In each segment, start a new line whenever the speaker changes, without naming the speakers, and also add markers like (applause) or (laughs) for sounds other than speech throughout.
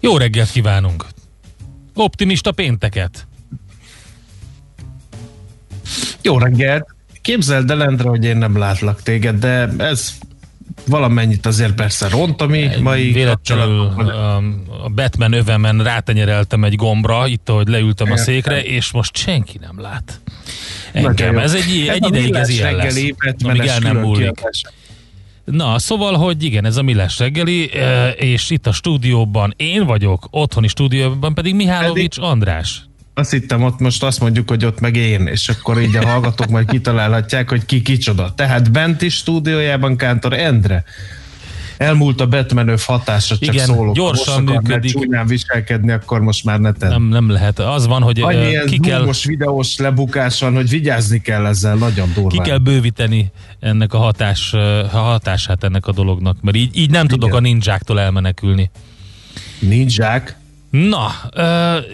Jó reggelt kívánunk! Optimista pénteket!
Jó reggelt! Képzeld el, Endre, hogy én nem látlak téged, de ez valamennyit azért persze ront a mi mai
Véletlenül um, a Batman övemen rátenyereltem egy gombra, itt ahogy leültem a székre, és most senki nem lát. Engem. Ez egy, egy
a
ideig ez ilyen lesz. Amíg el nem múlik.
kiadás.
Na, szóval, hogy igen, ez a Millás reggeli, eh, és itt a stúdióban én vagyok, otthoni stúdióban pedig Mihálovics András.
Azt hittem, ott most azt mondjuk, hogy ott meg én, és akkor így a hallgatók majd kitalálhatják, hogy ki kicsoda. Tehát bent is stúdiójában Kántor Endre. Elmúlt a Batman hatása, csak
Igen,
szólok.
Gyorsan
most
működik.
csúnyán viselkedni, akkor most már ne.
Nem, nem lehet. Az van, hogy
Annyi ilyen
ki kell,
zoomos videós lebukás van, hogy vigyázni kell ezzel, nagyon
ki
durván.
kell bővíteni ennek a, hatás, a hatását ennek a dolognak, mert így, így nem tudok
Igen.
a ninjáktól elmenekülni.
Ninják.
Na,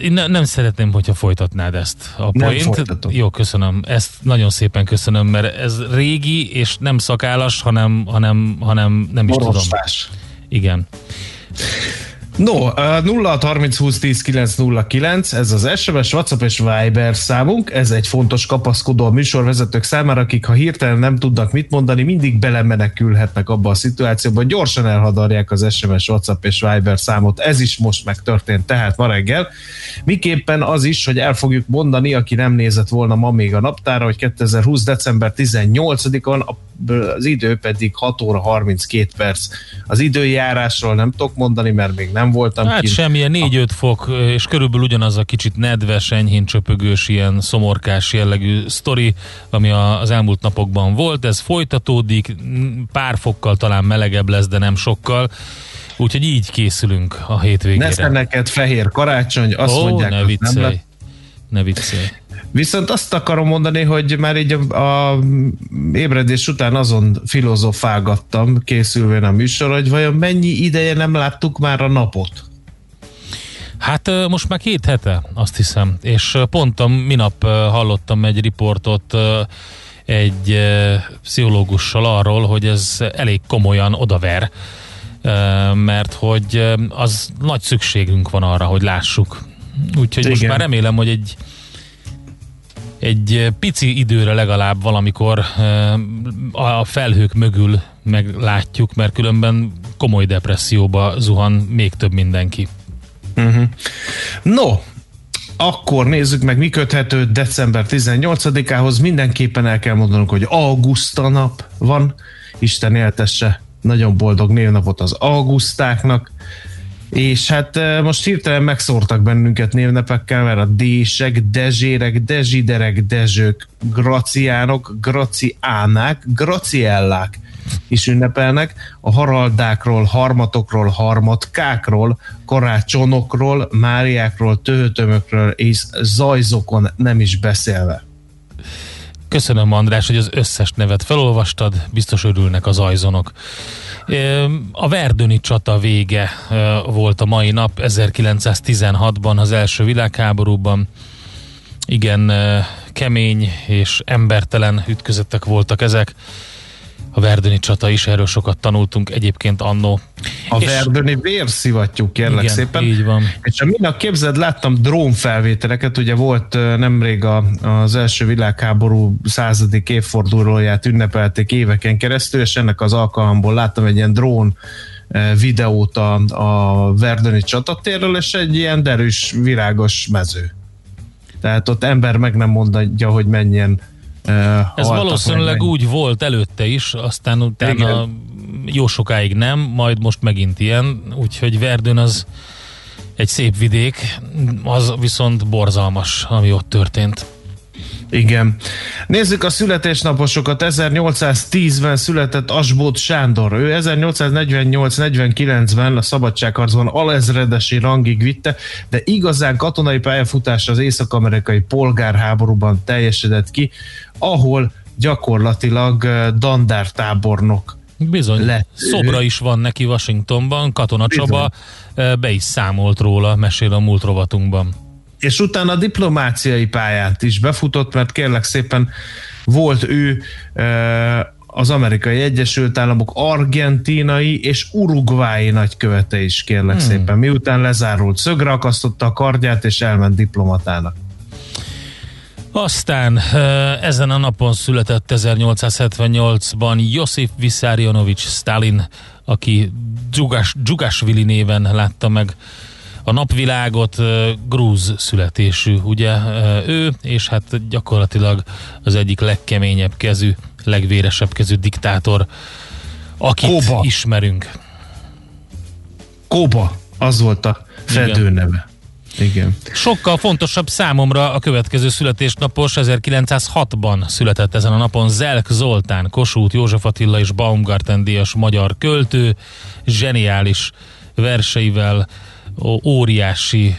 én ne, nem szeretném, hogyha folytatnád ezt a
Nem
point.
folytatom.
Jó, köszönöm. Ezt nagyon szépen köszönöm, mert ez régi, és nem szakállas, hanem, hanem, hanem nem is tudom.
Borosvás.
Igen.
No, 0 30 20 10 909, ez az SMS, WhatsApp és Viber számunk, ez egy fontos kapaszkodó a műsorvezetők számára, akik ha hirtelen nem tudnak mit mondani, mindig belemenekülhetnek abba a szituációba, gyorsan elhadarják az SMS, WhatsApp és Viber számot. Ez is most megtörtént, tehát ma reggel. Miképpen az is, hogy el fogjuk mondani, aki nem nézett volna ma még a naptára, hogy 2020. december 18-on, a- az idő pedig 6 óra 32 perc. Az időjárásról nem tudok mondani, mert még nem voltam
Hát
kint.
semmilyen 4-5 fok, és körülbelül ugyanaz a kicsit nedves, enyhén csöpögős, ilyen szomorkás jellegű sztori, ami az elmúlt napokban volt. Ez folytatódik, pár fokkal talán melegebb lesz, de nem sokkal. Úgyhogy így készülünk a hétvégére.
Nesze neked fehér karácsony, azt
Ó,
mondják,
ne
az nem
viccelj.
lett.
Ne viccelj.
Viszont azt akarom mondani, hogy már így a, a ébredés után azon filozofálgattam, készülvén a műsor, hogy vajon mennyi ideje nem láttuk már a napot.
Hát most már két hete, azt hiszem, és pont a minap hallottam egy riportot egy pszichológussal arról, hogy ez elég komolyan odaver, mert hogy az nagy szükségünk van arra, hogy lássuk. Úgyhogy most
Igen.
már remélem, hogy egy egy pici időre legalább valamikor ö, a felhők mögül meglátjuk, mert különben komoly depresszióba zuhan még több mindenki.
No, akkor nézzük meg, mi köthető december 18-ához. Mindenképpen el kell mondanunk, hogy auguszta nap van. Isten éltesse nagyon boldog névnapot az augusztáknak. És hát most hirtelen megszórtak bennünket névnepekkel, mert a dések, dezsérek, dezsiderek, dezsők, graciánok, graciánák, graciellák is ünnepelnek. A haraldákról, harmatokról, harmatkákról, karácsonokról, máriákról, töhötömökről és zajzokon nem is beszélve.
Köszönöm, András, hogy az összes nevet felolvastad, biztos örülnek az ajzonok. A Verdöni csata vége volt a mai nap, 1916-ban, az első világháborúban. Igen, kemény és embertelen ütközetek voltak ezek. A Verdöni csata is, erről sokat tanultunk egyébként annó.
A és, Verdöni vérszivattyú, kérlek
igen,
szépen.
így van.
És a minap képzeld, láttam drónfelvételeket, ugye volt nemrég a, az első világháború századik évfordulóját ünnepelték éveken keresztül, és ennek az alkalomból láttam egy ilyen drón videót a, a Verdöni csatatérről, és egy ilyen derűs, virágos mező. Tehát ott ember meg nem mondja, hogy mennyien
ez valószínűleg úgy volt előtte is, aztán utána Igen. jó sokáig nem, majd most megint ilyen, úgyhogy Verdön az egy szép vidék, az viszont borzalmas, ami ott történt.
Igen. Nézzük a születésnaposokat. 1810-ben született Asbót Sándor. Ő 1848-49-ben a szabadságharcban alezredesi rangig vitte, de igazán katonai pályafutás az észak-amerikai polgárháborúban teljesedett ki, ahol gyakorlatilag dandártábornok
Bizony, lett. szobra is van neki Washingtonban, Katona Csaba be is számolt róla, mesél a múlt rovatunkban
és utána a diplomáciai pályát is befutott, mert kérlek szépen volt ő az amerikai Egyesült Államok argentinai és urugvái nagykövete is, kérlek hmm. szépen. Miután lezárult, szögre akasztotta a kardját, és elment diplomatának.
Aztán ezen a napon született 1878-ban Josif Vissarionovics Stalin, aki Dzsugas, Dzsugasvili néven látta meg a napvilágot grúz születésű, ugye ő, és hát gyakorlatilag az egyik legkeményebb kezű, legvéresebb kezű diktátor, akit Kóba. ismerünk.
Kóba, az volt a fedő neve. Igen.
Sokkal fontosabb számomra a következő születésnapos 1906-ban született ezen a napon Zelk Zoltán, Kossuth József Attila és Baumgarten díjas magyar költő, zseniális verseivel óriási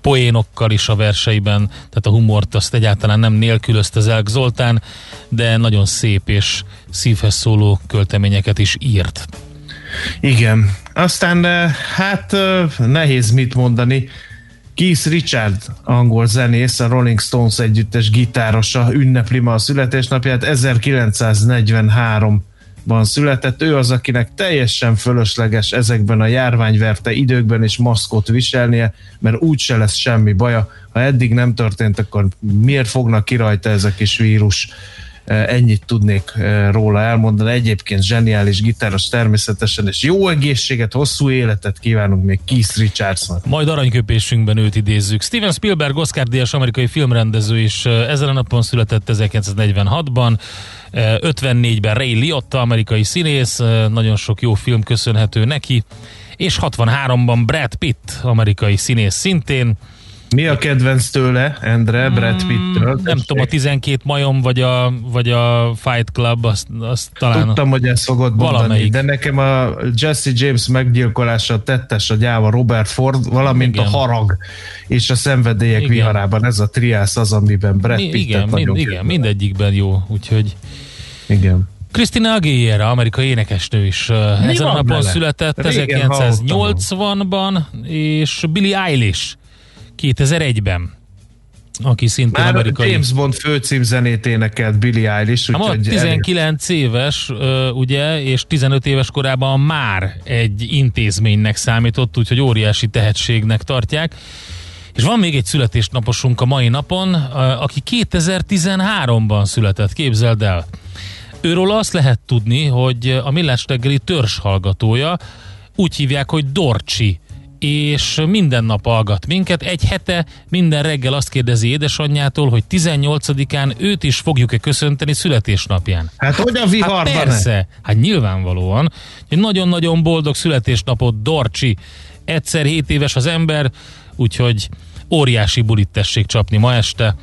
poénokkal is a verseiben, tehát a humort azt egyáltalán nem nélkülözte Zelk Zoltán, de nagyon szép és szívhez szóló költeményeket is írt.
Igen. Aztán hát nehéz mit mondani. Keith Richard, angol zenész, a Rolling Stones együttes gitárosa ünnepli ma a születésnapját 1943 ban született. Ő az, akinek teljesen fölösleges ezekben a járványverte időkben is maszkot viselnie, mert úgyse lesz semmi baja. Ha eddig nem történt, akkor miért fognak ki rajta ez a vírus? E, ennyit tudnék e, róla elmondani. Egyébként zseniális gitáros természetesen, és jó egészséget, hosszú életet kívánunk még Keith Richardsnak.
Majd aranyköpésünkben őt idézzük. Steven Spielberg, Oscar díjas amerikai filmrendező is e, ezen a napon született 1946-ban. 54-ben Ray Liotta, amerikai színész, nagyon sok jó film köszönhető neki, és 63-ban Brad Pitt, amerikai színész szintén.
Mi a kedvenc tőle, Endre, Brad hmm, Pittről?
Nem tudom, a 12 majom, vagy a, vagy a Fight Club, azt, azt talán...
Tudtam, hogy ezt fogod mondani, valamelyik. de nekem a Jesse James meggyilkolása, tettes a gyáva Robert Ford, valamint igen. a harag és a szenvedélyek igen. viharában, ez a triász az, amiben Brad Pitt
Igen, mind, igen mindegyikben jó, úgyhogy
igen.
Christina Aguilera, amerikai énekesnő is Mi ezen a napon bele? született, 1980-ban, és Billie Eilish 2001-ben aki szintén Már amerikai.
James Bond főcímzenét énekelt Billie Eilish.
Úgy, 19 elég... éves, ugye, és 15 éves korában már egy intézménynek számított, úgyhogy óriási tehetségnek tartják. És van még egy születésnaposunk a mai napon, aki 2013-ban született, képzeld el. Őről azt lehet tudni, hogy a Millás reggeli törzs hallgatója, úgy hívják, hogy Dorcsi, és minden nap hallgat minket. Egy hete minden reggel azt kérdezi édesanyjától, hogy 18-án őt is fogjuk-e köszönteni születésnapján.
Hát hogy a viharban?
Hát persze, hát nyilvánvalóan. Egy nagyon-nagyon boldog születésnapot, Dorcsi. Egyszer 7 éves az ember, úgyhogy óriási bulit tessék csapni ma este,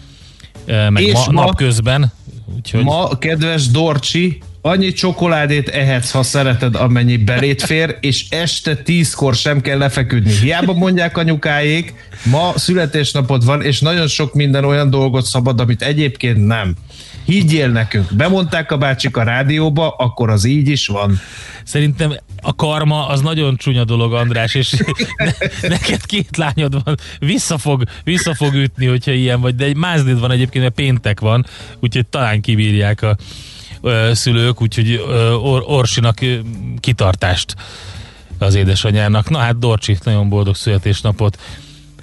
eh, meg és ma, ma napközben.
Úgyhogy... Ma, kedves Dorcsi, annyi csokoládét ehetsz, ha szereted, amennyi belét fér, és este tízkor sem kell lefeküdni. Hiába mondják anyukáik, ma születésnapod van, és nagyon sok minden olyan dolgot szabad, amit egyébként nem. Higgyél nekünk, bemondták a bácsik a rádióba, akkor az így is van.
Szerintem a karma az nagyon csúnya dolog, András, és ne, neked két lányod van, vissza fog, vissza fog ütni, hogyha ilyen vagy, de egy mázdid van egyébként, mert péntek van, úgyhogy talán kibírják a, ö, szülők, úgyhogy ö, Or- Orsinak kitartást az édesanyjának. Na hát Dorcsi, nagyon boldog születésnapot.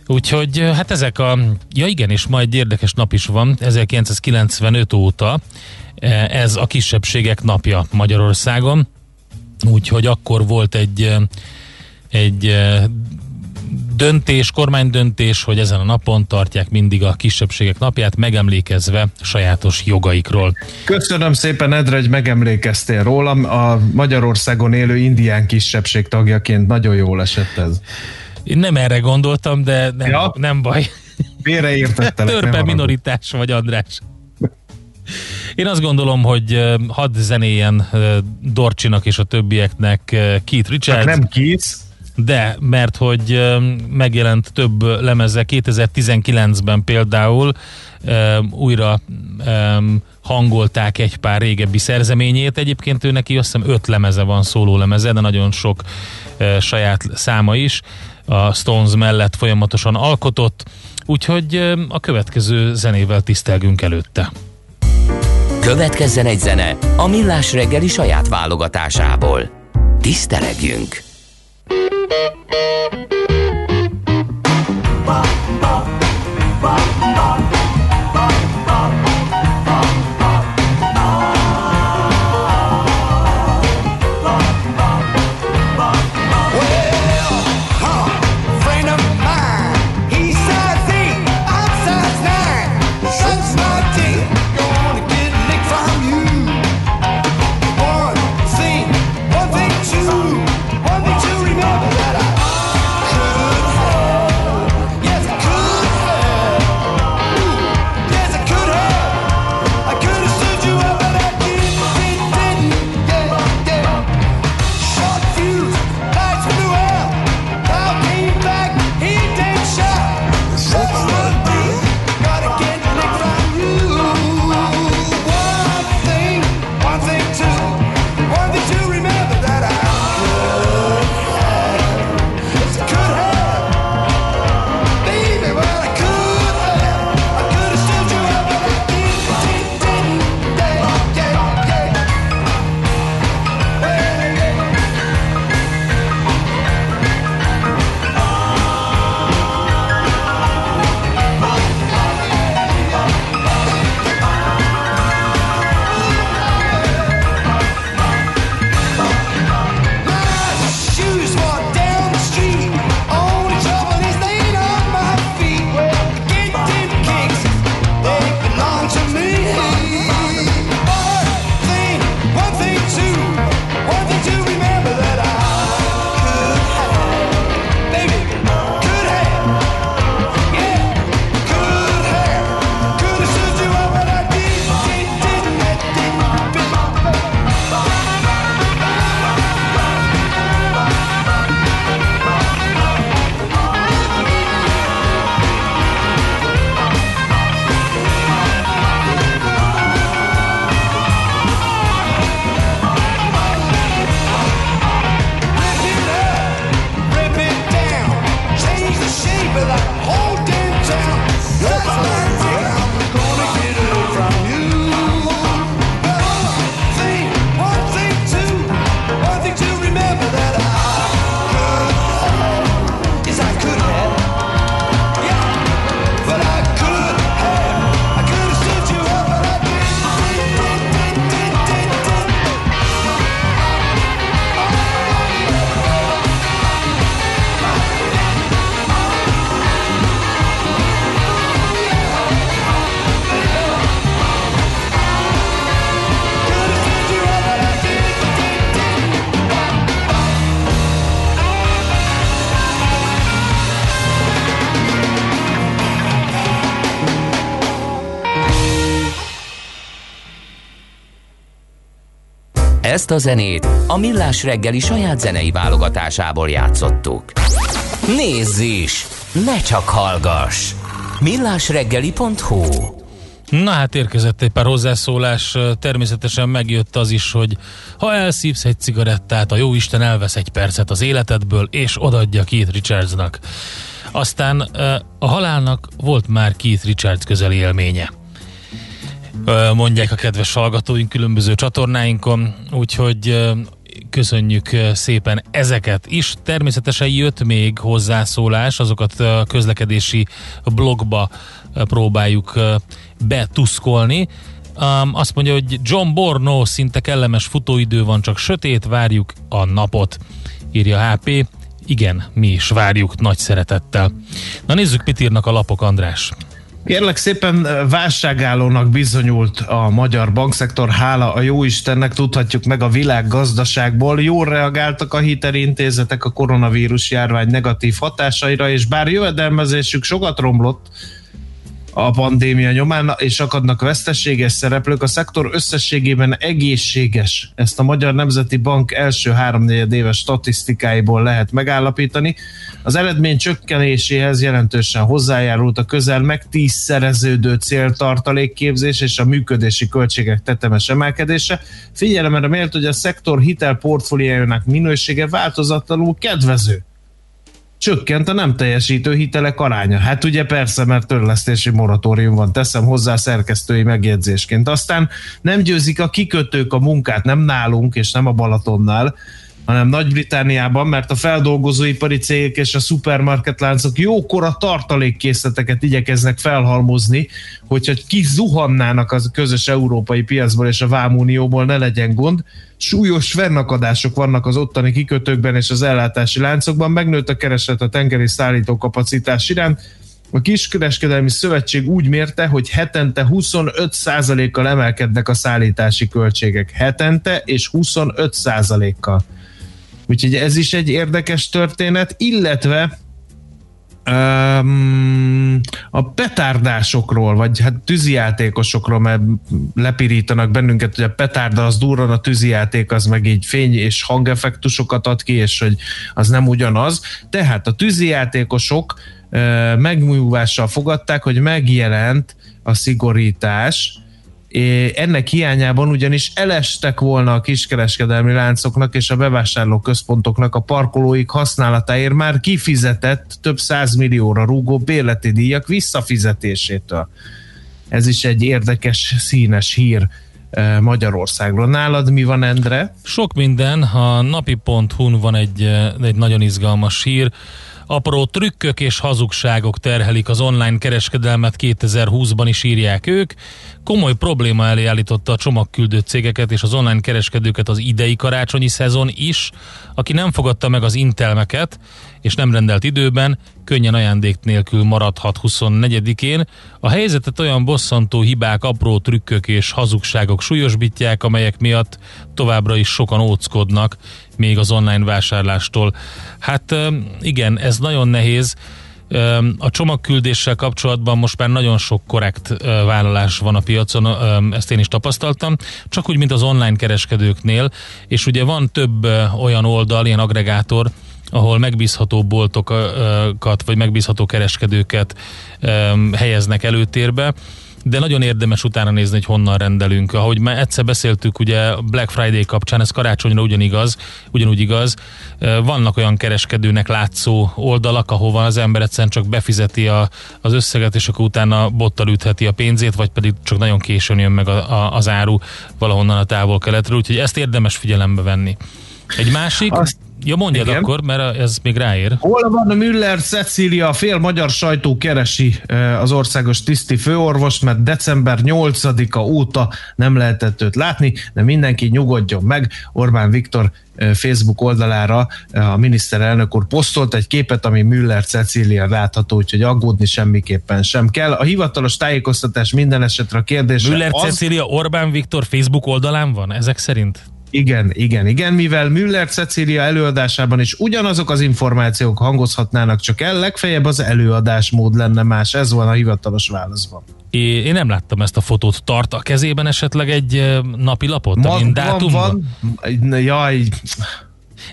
Úgyhogy hát ezek a... Ja igen, és majd egy érdekes nap is van, 1995 óta e, ez a kisebbségek napja Magyarországon. Úgyhogy akkor volt egy egy döntés, kormánydöntés, hogy ezen a napon tartják mindig a kisebbségek napját, megemlékezve sajátos jogaikról.
Köszönöm szépen, Edre, hogy megemlékeztél rólam. A Magyarországon élő indián kisebbség tagjaként nagyon jól esett ez.
Én nem erre gondoltam, de nem, ja. Nem baj.
Félreértettelek. ne
Törpe minoritás vagy, András. Én azt gondolom, hogy hadd zenéjen Dorcsinak és a többieknek Keith Richards.
Csak nem kész.
De, mert hogy megjelent több lemeze 2019-ben például újra hangolták egy pár régebbi szerzeményét. Egyébként ő neki azt hiszem öt lemeze van, szóló lemeze, de nagyon sok saját száma is. A Stones mellett folyamatosan alkotott, úgyhogy a következő zenével tisztelgünk előtte.
Következzen egy zene a Millás reggeli saját válogatásából. Tisztelegjünk!
fuck
Ezt a zenét a Millás reggeli saját zenei válogatásából játszottuk. Nézz is! Ne csak hallgass! millásreggeli.hu
Na hát érkezett egy pár hozzászólás, természetesen megjött az is, hogy ha elszívsz egy cigarettát, a jóisten elvesz egy percet az életedből, és odaadja Keith Richardsnak. Aztán a halálnak volt már Keith Richards közeli élménye. Mondják a kedves hallgatóink különböző csatornáinkon, úgyhogy köszönjük szépen ezeket is. Természetesen jött még hozzászólás, azokat a közlekedési blogba próbáljuk betuszkolni. Um, azt mondja, hogy John Borno szinte kellemes futóidő van, csak sötét, várjuk a napot, írja HP. Igen, mi is várjuk nagy szeretettel. Na nézzük, mit írnak a lapok, András.
Kérlek szépen válságállónak bizonyult a magyar bankszektor, hála a jó Istennek tudhatjuk meg a világ gazdaságból. Jól reagáltak a hitelintézetek a koronavírus járvány negatív hatásaira, és bár jövedelmezésük sokat romlott, a pandémia nyomán, és akadnak veszteséges szereplők. A szektor összességében egészséges. Ezt a Magyar Nemzeti Bank első háromnegyed éves statisztikáiból lehet megállapítani. Az eredmény csökkenéséhez jelentősen hozzájárult a közel meg tízszereződő céltartalékképzés és a működési költségek tetemes emelkedése. Figyelemre mért, hogy a szektor hitelportfóliójának minősége változatlanul kedvező csökkent a nem teljesítő hitelek aránya. Hát ugye persze, mert törlesztési moratórium van, teszem hozzá szerkesztői megjegyzésként. Aztán nem győzik a kikötők a munkát, nem nálunk és nem a Balatonnál, hanem Nagy-Britániában, mert a feldolgozóipari cégek és a szupermarketláncok jókora tartalékkészleteket igyekeznek felhalmozni, hogyha kizuhannának az közös európai piacból és a Vámunióból ne legyen gond. Súlyos fennakadások vannak az ottani kikötőkben és az ellátási láncokban, megnőtt a kereslet a tengeri szállító kapacitás iránt, a Kiskereskedelmi Szövetség úgy mérte, hogy hetente 25%-kal emelkednek a szállítási költségek. Hetente és 25%-kal. Úgyhogy ez is egy érdekes történet, illetve um, a petárdásokról, vagy hát tűzijátékosokról, mert lepirítanak bennünket, hogy a petárda az durran, a tűzijáték az meg így fény és hangeffektusokat ad ki, és hogy az nem ugyanaz. Tehát a tűzijátékosok uh, megmúvással fogadták, hogy megjelent a szigorítás, ennek hiányában ugyanis elestek volna a kiskereskedelmi láncoknak és a bevásárló központoknak a parkolóik használatáért már kifizetett több millióra rúgó bérleti díjak visszafizetésétől. Ez is egy érdekes, színes hír eh, Magyarországról. Nálad mi van, Endre?
Sok minden, a napi.hu-n van egy, eh, egy nagyon izgalmas hír. Apró trükkök és hazugságok terhelik az online kereskedelmet 2020-ban is írják ők. Komoly probléma elé állította a csomagküldő cégeket és az online kereskedőket az idei karácsonyi szezon is. Aki nem fogadta meg az intelmeket és nem rendelt időben, könnyen ajándék nélkül maradhat 24-én. A helyzetet olyan bosszantó hibák, apró trükkök és hazugságok súlyosbítják, amelyek miatt továbbra is sokan óckodnak még az online vásárlástól. Hát igen, ez nagyon nehéz. A csomagküldéssel kapcsolatban most már nagyon sok korrekt vállalás van a piacon, ezt én is tapasztaltam, csak úgy, mint az online kereskedőknél, és ugye van több olyan oldal, ilyen agregátor, ahol megbízható boltokat, vagy megbízható kereskedőket helyeznek előtérbe, de nagyon érdemes utána nézni, hogy honnan rendelünk. Ahogy már egyszer beszéltük, ugye Black Friday kapcsán, ez karácsonyra ugyanigaz, ugyanúgy igaz. Vannak olyan kereskedőnek látszó oldalak, ahova az ember egyszerűen csak befizeti a, az összeget, és akkor utána bottal ütheti a pénzét, vagy pedig csak nagyon későn jön meg a, a, az áru valahonnan a távol-keletről, úgyhogy ezt érdemes figyelembe venni. Egy másik,
Azt-
ja mondjad
Igen.
akkor, mert ez még ráér.
Hol van a Müller Cecília? Fél magyar sajtó keresi eh, az országos tiszti főorvos, mert december 8-a óta nem lehetett őt látni, de mindenki nyugodjon meg. Orbán Viktor eh, Facebook oldalára eh, a miniszterelnök úr posztolt egy képet, ami Müller Cecília látható, úgyhogy aggódni semmiképpen sem kell. A hivatalos tájékoztatás minden esetre a kérdés
Müller
az,
Cecília Orbán Viktor Facebook oldalán van, ezek szerint?
Igen, igen, igen, mivel Müller Cecília előadásában is ugyanazok az információk hangozhatnának csak el, legfeljebb az előadásmód lenne más, ez van a hivatalos válaszban.
É, én nem láttam ezt a fotót. Tart a kezében esetleg egy ö, napilapot, amin
van,
dátum van?
van, jaj,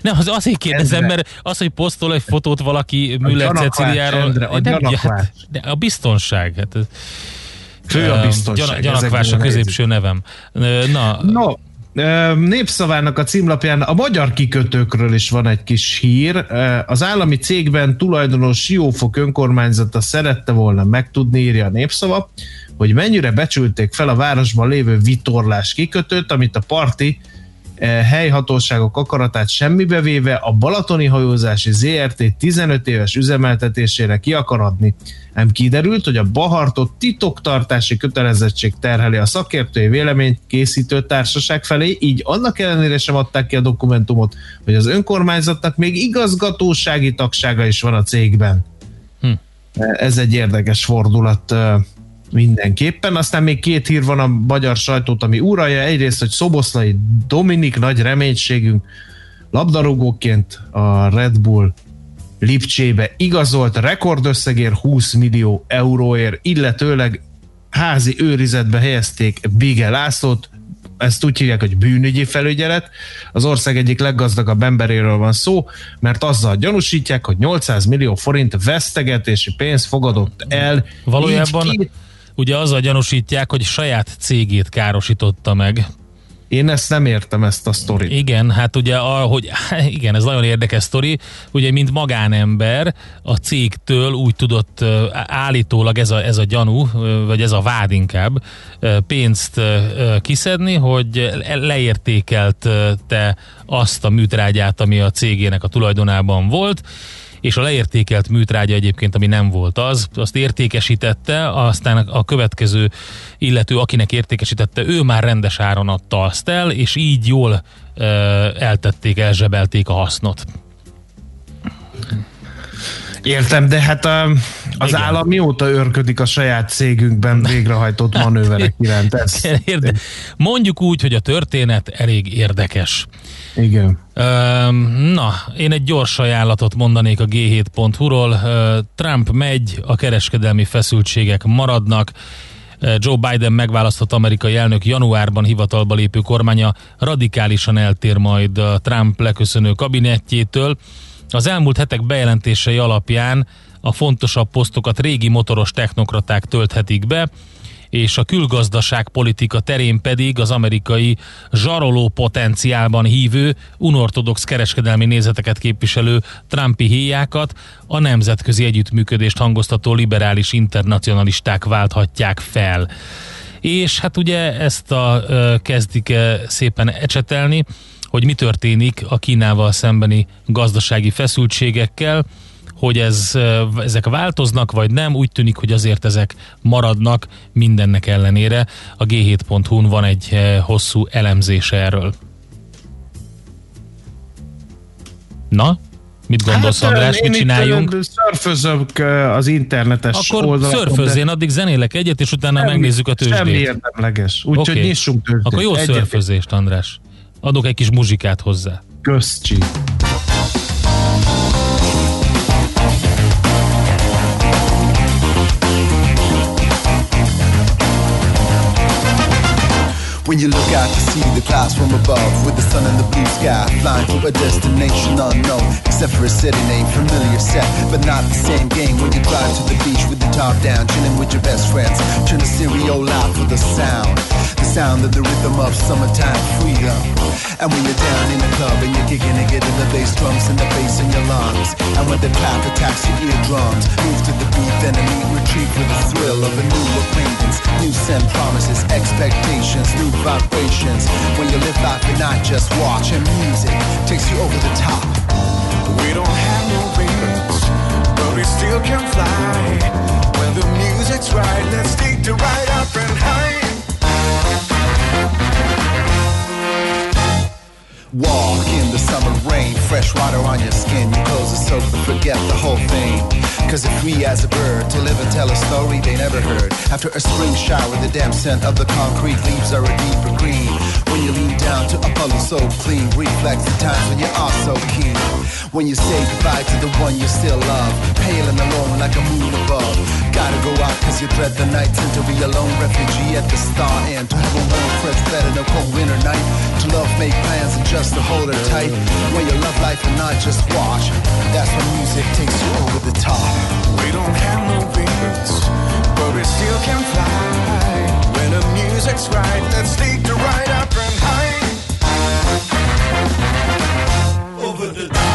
Nem, az azért kérdezem,
Endre.
mert az, hogy posztol egy fotót valaki Müller Ceciliáról,
Endre, a
nem,
gyanakvás.
hát, de a biztonság. Hát,
fő a biztonság.
gyan- Gyanakvás a középső nevem. Ö, Na,
No, Népszavának a címlapján a magyar kikötőkről is van egy kis hír. Az állami cégben tulajdonos Siófok önkormányzata szerette volna megtudni, írja a Népszava, hogy mennyire becsülték fel a városban lévő vitorlás kikötőt, amit a parti helyhatóságok akaratát semmibe véve a Balatoni Hajózási ZRT 15 éves üzemeltetésére ki akar adni. Ám kiderült, hogy a Bahartot titoktartási kötelezettség terheli a szakértői véleményt készítő társaság felé, így annak ellenére sem adták ki a dokumentumot, hogy az önkormányzatnak még igazgatósági tagsága is van a cégben.
Hm.
Ez egy érdekes fordulat ö, mindenképpen. Aztán még két hír van a magyar sajtót, ami uralja. Egyrészt, hogy Szoboszlai Dominik nagy reménységünk labdarúgóként a Red Bull Lipcsébe igazolt rekordösszegér 20 millió euróért, illetőleg házi őrizetbe helyezték Bige Lászlót, ezt úgy hívják, hogy bűnügyi felügyelet. Az ország egyik leggazdagabb emberéről van szó, mert azzal gyanúsítják, hogy 800 millió forint vesztegetési pénzt fogadott el.
Valójában
Így ki-
ugye azzal gyanúsítják, hogy saját cégét károsította meg.
Én ezt nem értem, ezt a sztorit.
Igen, hát ugye, ahogy, (laughs) igen, ez nagyon érdekes sztori. Ugye, mint magánember a cégtől úgy tudott állítólag ez a, ez a gyanú, vagy ez a vád inkább, pénzt kiszedni, hogy leértékelte azt a műtrágyát, ami a cégének a tulajdonában volt, és a leértékelt műtrágya egyébként, ami nem volt az, azt értékesítette, aztán a következő illető, akinek értékesítette, ő már rendes áron adta azt el, és így jól ö, eltették, elzsebelték a hasznot.
Értem, de hát a, az
Igen.
állam mióta őrködik a saját cégünkben végrehajtott manőverek iránt? Ez, (laughs)
Érde. Mondjuk úgy, hogy a történet elég érdekes.
Igen.
Na, én egy gyors ajánlatot mondanék a g7.hu-ról. Ö, Trump megy, a kereskedelmi feszültségek maradnak. Joe Biden megválasztott amerikai elnök januárban hivatalba lépő kormánya radikálisan eltér majd a Trump leköszönő kabinettjétől. Az elmúlt hetek bejelentései alapján a fontosabb posztokat régi motoros technokraták tölthetik be, és a külgazdaság politika terén pedig az amerikai zsaroló potenciálban hívő, unortodox kereskedelmi nézeteket képviselő Trumpi héjákat a nemzetközi együttműködést hangoztató liberális internacionalisták válthatják fel. És hát ugye ezt a kezdik szépen ecsetelni, hogy mi történik a Kínával szembeni gazdasági feszültségekkel, hogy ez, ezek változnak, vagy nem, úgy tűnik, hogy azért ezek maradnak mindennek ellenére. A g7.hu-n van egy hosszú elemzése erről. Na, mit gondolsz, hát, András, mit csináljunk?
Szörfözök az internetes
Akkor
oldalakon,
szörfözzél,
de
én addig zenélek egyet, és utána
semmi-
megnézzük a
Semmi
tőzsdét.
érdemleges. Úgyhogy
Oké.
nyissunk tőzsdét.
Akkor jó
Egyet-
szörfözést, András. Adok egy kis muzsikát hozzá.
Közcsi.
When you look out to see the clouds from above With the sun and the blue sky Flying to a destination unknown Except for a city name, familiar set But not the same game when you drive to the beach With top down, chilling with your best friends Turn the stereo loud for the sound The sound of the rhythm of summertime freedom. And when you're down in the club and you're kicking and getting the bass drums and the bass in your lungs And when the clap attacks your eardrums Move to the beat, then a neat retreat with the thrill of a new acquaintance New send promises, expectations, new vibrations. When you live life and not just watching music takes you over the top.
We don't have no wings, but we still can fly. Music's right, let's take the ride up and high.
Walk in the summer rain, fresh water on your skin. Your clothes are soaked, but forget the whole thing. Cause they're free as a bird to live and tell a story they never heard. After a spring shower, the damp scent of the concrete leaves are a deeper green. When you lean down to a puddle so clean, reflects the times when you are so keen. When you say goodbye to the one you still love, pale and alone like a moon above. Gotta go out cause you dread the nights and to be a lone refugee at the star end. To have a warm, fresh bed and a cold winter night. To love, make plans and just to hold her tight. When you love life and not just watch, that's when music takes you over the top.
We don't have no wings, but we still can fly. When the music's right, let's take the ride up and high. Over the
top.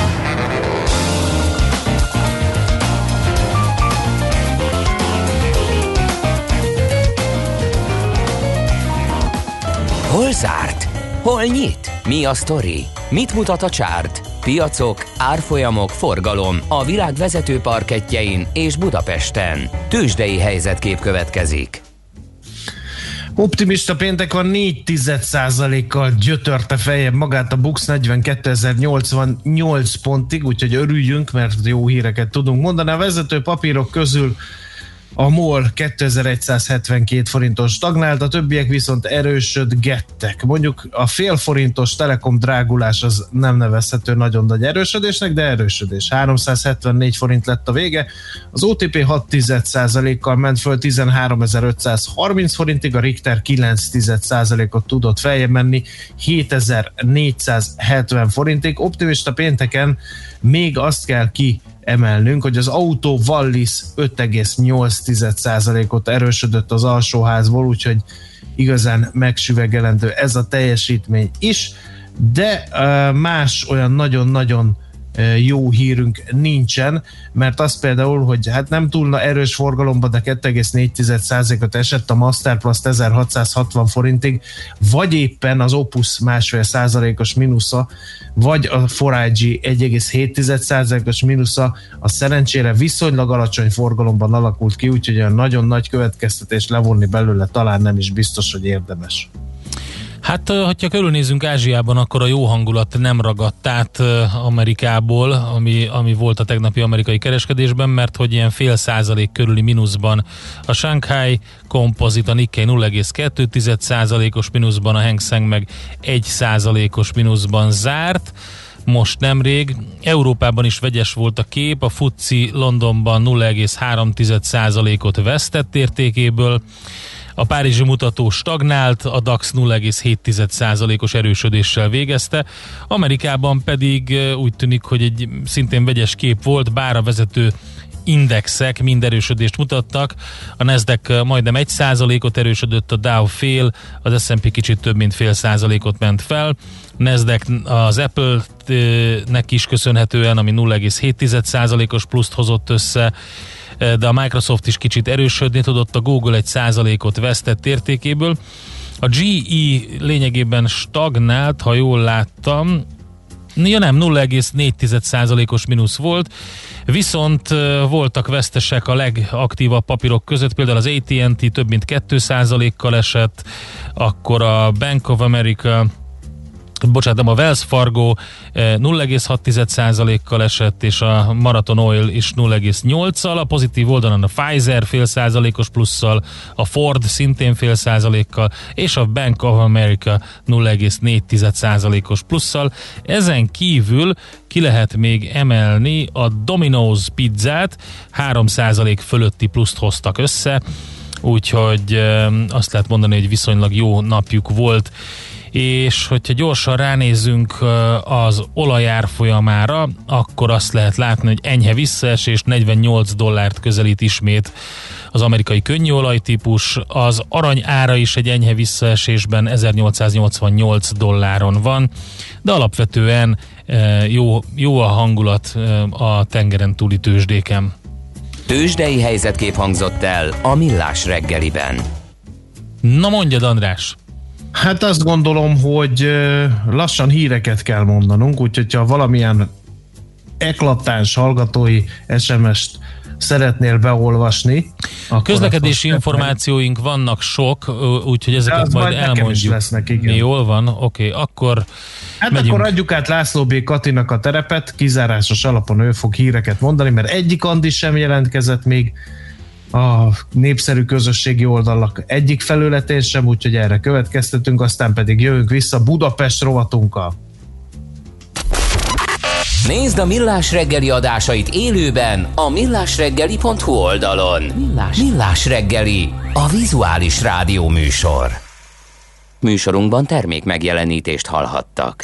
Nyit? Mi a sztori? Mit mutat a csárt? Piacok, árfolyamok, forgalom a világ vezető parketjein és Budapesten. Tősdei helyzetkép következik.
Optimista péntek van 4% kal gyötörte feljebb magát a Bux 42.088 pontig, úgyhogy örüljünk, mert jó híreket tudunk mondani. A vezető papírok közül a MOL 2172 forintos stagnált, a többiek viszont erősödgettek. Mondjuk a fél forintos Telekom drágulás az nem nevezhető nagyon nagy erősödésnek, de erősödés. 374 forint lett a vége. Az OTP 6% kal ment föl 13530 forintig, a Richter 9% ot tudott feljebb menni 7470 forintig. Optimista pénteken még azt kell ki emelnünk, hogy az autó Wallis 5,8%-ot erősödött az alsóházból, úgyhogy igazán megsüvegelendő ez a teljesítmény is, de más olyan nagyon-nagyon jó hírünk nincsen, mert az például, hogy hát nem túl erős forgalomban, de 2,4%-ot esett a Masterplast 1660 forintig, vagy éppen az Opus másfél százalékos mínusza, vagy a Forage 1,7%-os mínusza, a szerencsére viszonylag alacsony forgalomban alakult ki, úgyhogy olyan nagyon nagy következtetés levonni belőle talán nem is biztos, hogy érdemes.
Hát, hogyha körülnézünk Ázsiában, akkor a jó hangulat nem ragadt át Amerikából, ami, ami volt a tegnapi amerikai kereskedésben, mert hogy ilyen fél százalék körüli mínuszban a Shanghai Composite, a Nikkei 0,2 százalékos mínuszban, a Hang Seng meg 1 százalékos mínuszban zárt most nemrég. Európában is vegyes volt a kép, a FUCI Londonban 0,3%-ot vesztett értékéből, a Párizsi mutató stagnált, a DAX 0,7%-os erősödéssel végezte, Amerikában pedig úgy tűnik, hogy egy szintén vegyes kép volt, bár a vezető indexek mind erősödést mutattak. A Nasdaq majdnem egy százalékot erősödött, a Dow fél, az S&P kicsit több mint fél százalékot ment fel. Nasdaq az Apple-nek is köszönhetően, ami 0,7 százalékos pluszt hozott össze, de a Microsoft is kicsit erősödni tudott, a Google egy százalékot vesztett értékéből. A GE lényegében stagnált, ha jól láttam, Ja nem, 0,4%-os mínusz volt, viszont voltak vesztesek a legaktívabb papírok között, például az AT&T több mint 2%-kal esett, akkor a Bank of America bocsánat, a Wells Fargo 0,6%-kal esett, és a Marathon Oil is 0,8-al, a pozitív oldalon a Pfizer fél százalékos plusszal, a Ford szintén fél százalékkal, és a Bank of America 0,4%-os plusszal. Ezen kívül ki lehet még emelni a Domino's pizzát, 3% fölötti pluszt hoztak össze, úgyhogy azt lehet mondani, hogy viszonylag jó napjuk volt és hogyha gyorsan ránézzünk az olajár folyamára, akkor azt lehet látni, hogy enyhe visszaesés 48 dollárt közelít ismét az amerikai könnyű olajtípus, az arany ára is egy enyhe visszaesésben 1888 dolláron van, de alapvetően jó, jó a hangulat a tengeren túli tőzsdéken.
Tőzsdei helyzetkép hangzott el a Millás reggeliben.
Na mondjad András!
Hát azt gondolom, hogy lassan híreket kell mondanunk, úgyhogy ha valamilyen eklatáns hallgatói SMS-t szeretnél beolvasni.
A közlekedési információink meg. vannak sok, úgyhogy ezeket majd, majd elmondjuk.
lesznek, igen.
Jól van, oké, okay, akkor
Hát megyünk. akkor adjuk át László B. Katinak a terepet, kizárásos alapon ő fog híreket mondani, mert egyik Andi sem jelentkezett még, a népszerű közösségi oldalak egyik felületén sem, úgyhogy erre következtetünk, aztán pedig jövünk vissza Budapest rovatunkkal.
Nézd a Millás reggeli adásait élőben a millásreggeli.hu oldalon. Millás, Millás reggeli, a vizuális rádió műsor. Műsorunkban termék megjelenítést hallhattak.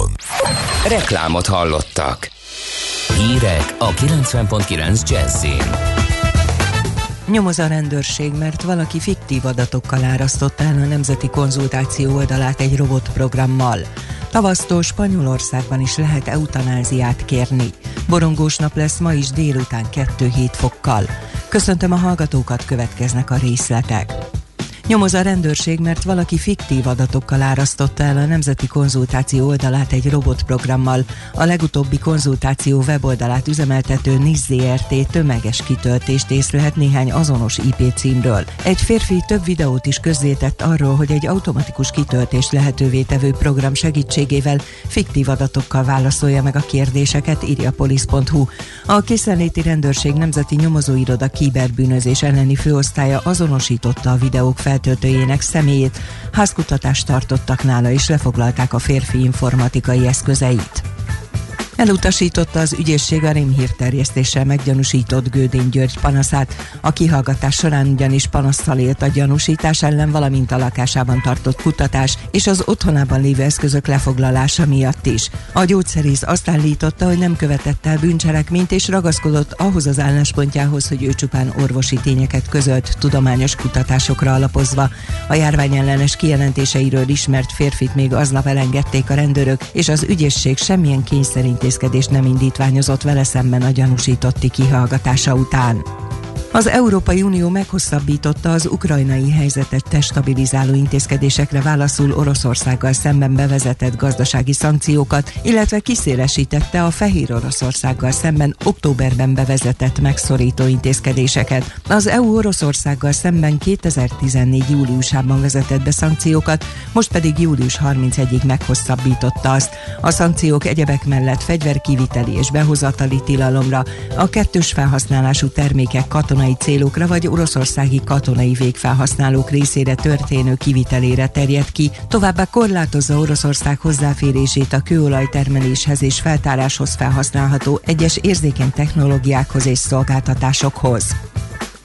Reklámot hallottak. Hírek a 90.9 Jazzin.
Nyomoz a rendőrség, mert valaki fiktív adatokkal árasztotta el a Nemzeti Konzultáció oldalát egy robotprogrammal. Tavasztól Spanyolországban is lehet eutanáziát kérni. Borongós nap lesz ma is délután 2-7 fokkal. Köszöntöm a hallgatókat, következnek a részletek. Nyomoz a rendőrség, mert valaki fiktív adatokkal árasztotta el a Nemzeti Konzultáció oldalát egy robotprogrammal. A legutóbbi konzultáció weboldalát üzemeltető NIS ZRT tömeges kitöltést észlelhet néhány azonos IP címről. Egy férfi több videót is közzétett arról, hogy egy automatikus kitöltést lehetővé tevő program segítségével fiktív adatokkal válaszolja meg a kérdéseket, írja polisz.hu. A készenléti rendőrség nemzeti nyomozóiroda kiberbűnözés elleni főosztálya azonosította a videók feltöltőjének személyét, házkutatást tartottak nála és lefoglalták a férfi informatikai eszközeit. Elutasította az ügyészség a rémhírterjesztéssel meggyanúsított Gődén György panaszát. A kihallgatás során ugyanis panasszal élt a gyanúsítás ellen, valamint a lakásában tartott kutatás és az otthonában lévő eszközök lefoglalása miatt is. A gyógyszerész azt állította, hogy nem követett el bűncselekményt és ragaszkodott ahhoz az álláspontjához, hogy ő csupán orvosi tényeket közölt tudományos kutatásokra alapozva. A járvány ellenes kijelentéseiről ismert férfit még aznap elengedték a rendőrök, és az ügyészség semmilyen kényszerintézkedést nem indítványozott vele szemben a gyanúsítotti kihallgatása után. Az Európai Unió meghosszabbította az ukrajnai helyzetet testabilizáló intézkedésekre válaszul Oroszországgal szemben bevezetett gazdasági szankciókat, illetve kiszélesítette a Fehér Oroszországgal szemben októberben bevezetett megszorító intézkedéseket. Az EU Oroszországgal szemben 2014. júliusában vezetett be szankciókat, most pedig július 31-ig meghosszabbította azt. A szankciók egyebek mellett fegyverkiviteli és behozatali tilalomra, a kettős felhasználású termékek katonai célokra vagy oroszországi katonai végfelhasználók részére történő kivitelére terjed ki, továbbá korlátozza Oroszország hozzáférését a kőolajtermeléshez és feltáráshoz felhasználható egyes érzékeny technológiákhoz és szolgáltatásokhoz.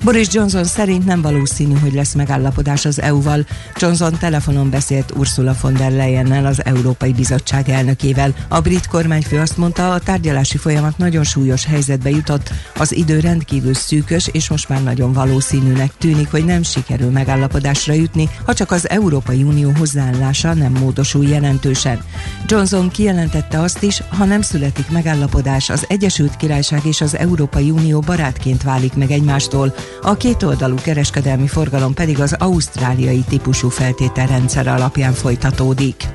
Boris Johnson szerint nem valószínű, hogy lesz megállapodás az EU-val. Johnson telefonon beszélt Ursula von der Leyennel, az Európai Bizottság elnökével. A brit kormányfő azt mondta, a tárgyalási folyamat nagyon súlyos helyzetbe jutott, az idő rendkívül szűkös, és most már nagyon valószínűnek tűnik, hogy nem sikerül megállapodásra jutni, ha csak az Európai Unió hozzáállása nem módosul jelentősen. Johnson kijelentette azt is, ha nem születik megállapodás, az Egyesült Királyság és az Európai Unió barátként válik meg egymástól, a kétoldalú kereskedelmi forgalom pedig az ausztráliai típusú feltételrendszer alapján folytatódik.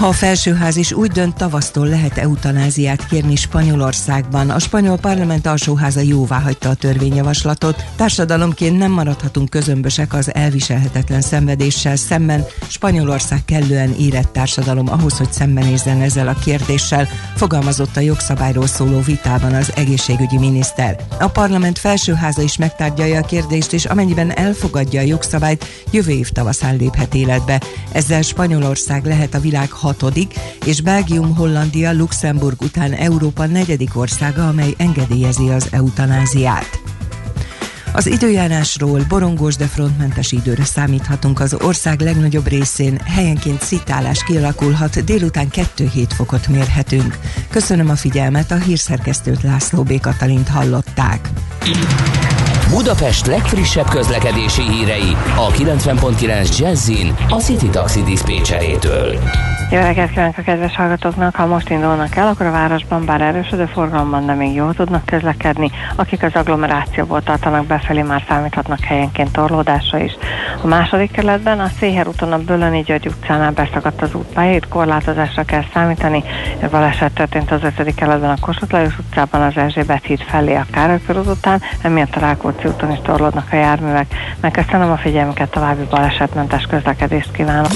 Ha a felsőház is úgy dönt, tavasztól lehet eutanáziát kérni Spanyolországban. A spanyol parlament alsóháza jóvá hagyta a törvényjavaslatot. Társadalomként nem maradhatunk közömbösek az elviselhetetlen szenvedéssel szemben. Spanyolország kellően érett társadalom ahhoz, hogy szembenézzen ezzel a kérdéssel, fogalmazott a jogszabályról szóló vitában az egészségügyi miniszter. A parlament felsőháza is megtárgyalja a kérdést, és amennyiben elfogadja a jogszabályt, jövő év tavaszán léphet életbe. Ezzel Spanyolország lehet a világ hatodik, és Belgium, Hollandia, Luxemburg után Európa negyedik országa, amely engedélyezi az eutanáziát. Az időjárásról borongós, de frontmentes időre számíthatunk az ország legnagyobb részén. Helyenként szitálás kialakulhat, délután 2-7 fokot mérhetünk. Köszönöm a figyelmet, a hírszerkesztőt László B. Katalint hallották.
Budapest legfrissebb közlekedési hírei a 90.9 Jazzin a City Taxi Dispécsejétől.
Jó reggelt kívánok a kedves hallgatóknak! Ha most indulnak el, akkor a városban bár erősödő forgalomban, de még jól tudnak közlekedni. Akik az agglomerációból tartanak befelé, már számíthatnak helyenként torlódásra is. A második kerületben a Széher úton a Bölöni György utcánál beszakadt az útpálya, itt korlátozásra kell számítani. Baleset történt az 5. kerületben a Kossuth Lajos utcában, az Erzsébet híd felé a Károly után, emiatt a Rákóczi úton is torlódnak a járművek. Megköszönöm a figyelmüket, további balesetmentes közlekedést kívánok.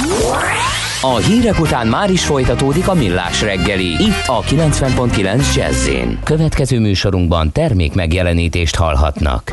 A hírek után már is folytatódik a millás reggeli, itt a 90.9 jazz Következő műsorunkban termék megjelenítést hallhatnak.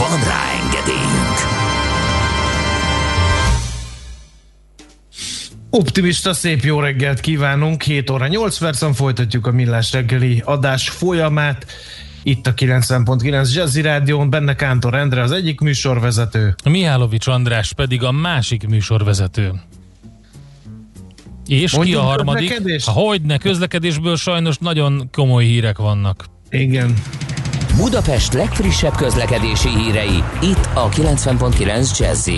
van rá engedélyünk.
Optimista, szép jó reggelt kívánunk. 7 óra 8 percen folytatjuk a Millás reggeli adás folyamát. Itt a 90.9 Jazzy Rádión, benne Kántor Endre az egyik műsorvezető.
Mihálovics András pedig a másik műsorvezető. És
Mondjuk
ki a harmadik? Közlekedés? Hogyne, közlekedésből sajnos nagyon komoly hírek vannak.
Igen.
Budapest legfrissebb közlekedési hírei, itt a 90.9 jazz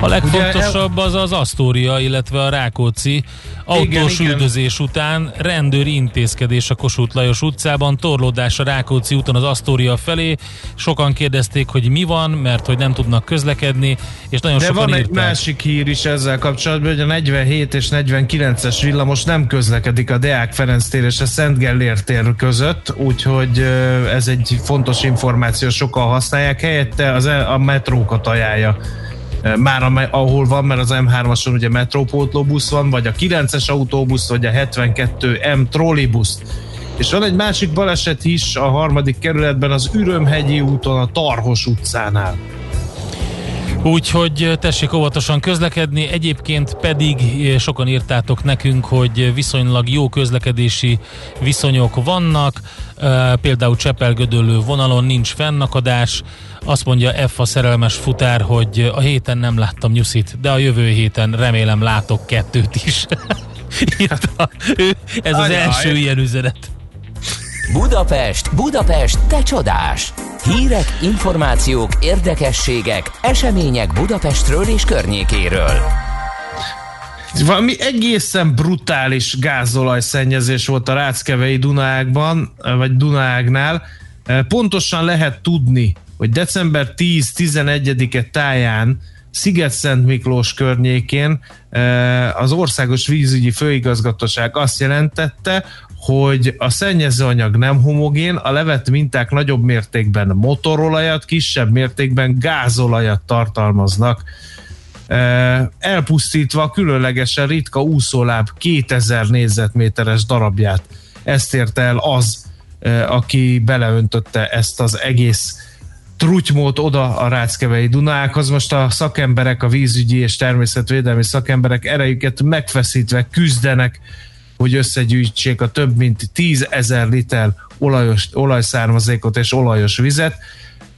A legfontosabb az az Asztória, illetve a Rákóczi autós
igen.
üldözés után rendőri intézkedés a Kossuth Lajos utcában, torlódás a Rákóczi úton az Asztória felé. Sokan kérdezték, hogy mi van, mert hogy nem tudnak közlekedni, és nagyon
De
sokan
van egy
írták.
másik hír is ezzel kapcsolatban, hogy a 47 és 49-es villamos nem közlekedik a Deák Ferenc tér és a Szent Gellért tér között, úgyhogy ez egy fontos információ, sokan használják. Helyette az, e- a metrókat ajánlja Ö, már a, ahol van, mert az M3-ason ugye metrópótlóbusz van, vagy a 9-es autóbusz, vagy a 72M trollibusz. És van egy másik baleset is a harmadik kerületben, az Ürömhegyi úton, a Tarhos utcánál.
Úgyhogy tessék óvatosan közlekedni, egyébként pedig sokan írtátok nekünk, hogy viszonylag jó közlekedési viszonyok vannak, például Csepel-Gödöllő vonalon nincs fennakadás, azt mondja F a szerelmes futár, hogy a héten nem láttam nyuszit, de a jövő héten remélem látok kettőt is. (laughs) Írta ő, ez az
Ajaj.
első ilyen üzenet.
Budapest, Budapest, te csodás! Hírek, információk, érdekességek, események Budapestről és környékéről.
Valami egészen brutális gázolajszennyezés volt a Ráckevei Dunákban, vagy Dunágnál. Pontosan lehet tudni, hogy december 10-11-e táján Sziget-Szent Miklós környékén eh, az Országos Vízügyi Főigazgatóság azt jelentette, hogy a szennyezőanyag nem homogén, a levett minták nagyobb mértékben motorolajat, kisebb mértékben gázolajat tartalmaznak Eh, elpusztítva különlegesen ritka úszóláb 2000 négyzetméteres darabját. Ezt érte el az, eh, aki beleöntötte ezt az egész trutymót oda a Ráckevei Dunákhoz. Most a szakemberek, a vízügyi és természetvédelmi szakemberek erejüket megfeszítve küzdenek, hogy összegyűjtsék a több mint 10 ezer liter olajos, olajszármazékot és olajos vizet.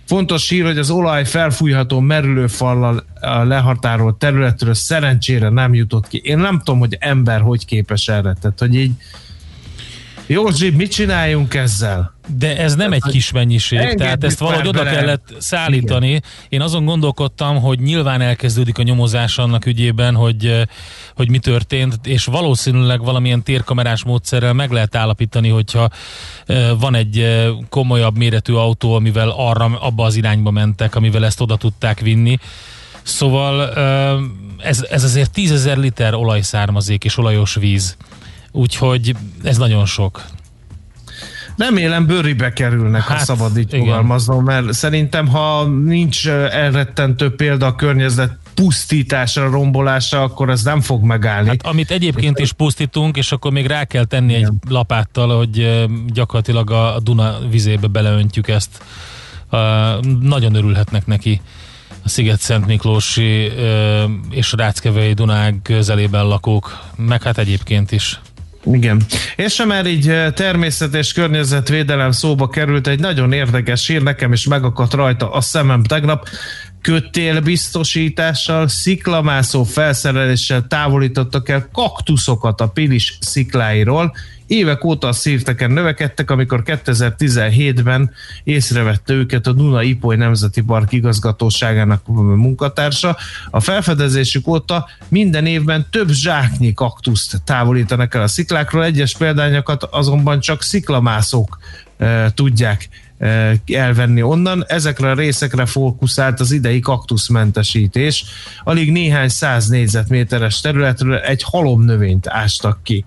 Fontos hír, hogy az olaj felfújható merülőfallal lehatárolt területről szerencsére nem jutott ki. Én nem tudom, hogy ember hogy képes erre. Tehát, hogy így Józsi, mit csináljunk ezzel?
De ez nem egy kis mennyiség, tehát ezt valahogy oda
bele.
kellett szállítani. Én azon gondolkodtam, hogy nyilván elkezdődik a nyomozás annak ügyében, hogy, eh, hogy mi történt, és valószínűleg valamilyen térkamerás módszerrel meg lehet állapítani, hogyha eh, van egy eh, komolyabb méretű autó, amivel arra, abba az irányba mentek, amivel ezt oda tudták vinni. Szóval ez, ez azért tízezer liter olajszármazék és olajos víz. Úgyhogy ez nagyon sok.
Remélem bőribe kerülnek, hát, ha szabad így
igen.
fogalmaznom, mert szerintem, ha nincs elrettentő példa a környezet pusztításra, rombolásra, akkor ez nem fog megállni.
Hát, amit egyébként is pusztítunk, és akkor még rá kell tenni egy lapáttal, hogy gyakorlatilag a Duna vizébe beleöntjük ezt. Uh, nagyon örülhetnek neki a Sziget-Szent Miklósi uh, és Ráckevei Dunák közelében lakók, meg hát egyébként is.
Igen. És már így eh, természet és környezetvédelem szóba került, egy nagyon érdekes hír, nekem is megakadt rajta a szemem tegnap, kötélbiztosítással, sziklamászó felszereléssel távolítottak el kaktuszokat a Pilis szikláiról. Évek óta a szírteken növekedtek, amikor 2017-ben észrevette őket a Duna Ipoly Nemzeti Park igazgatóságának munkatársa. A felfedezésük óta minden évben több zsáknyi kaktuszt távolítanak el a sziklákról, egyes példányokat azonban csak sziklamászók e, tudják e, elvenni onnan. Ezekre a részekre fókuszált az idei kaktuszmentesítés. Alig néhány száz négyzetméteres területről egy halomnövényt ástak ki.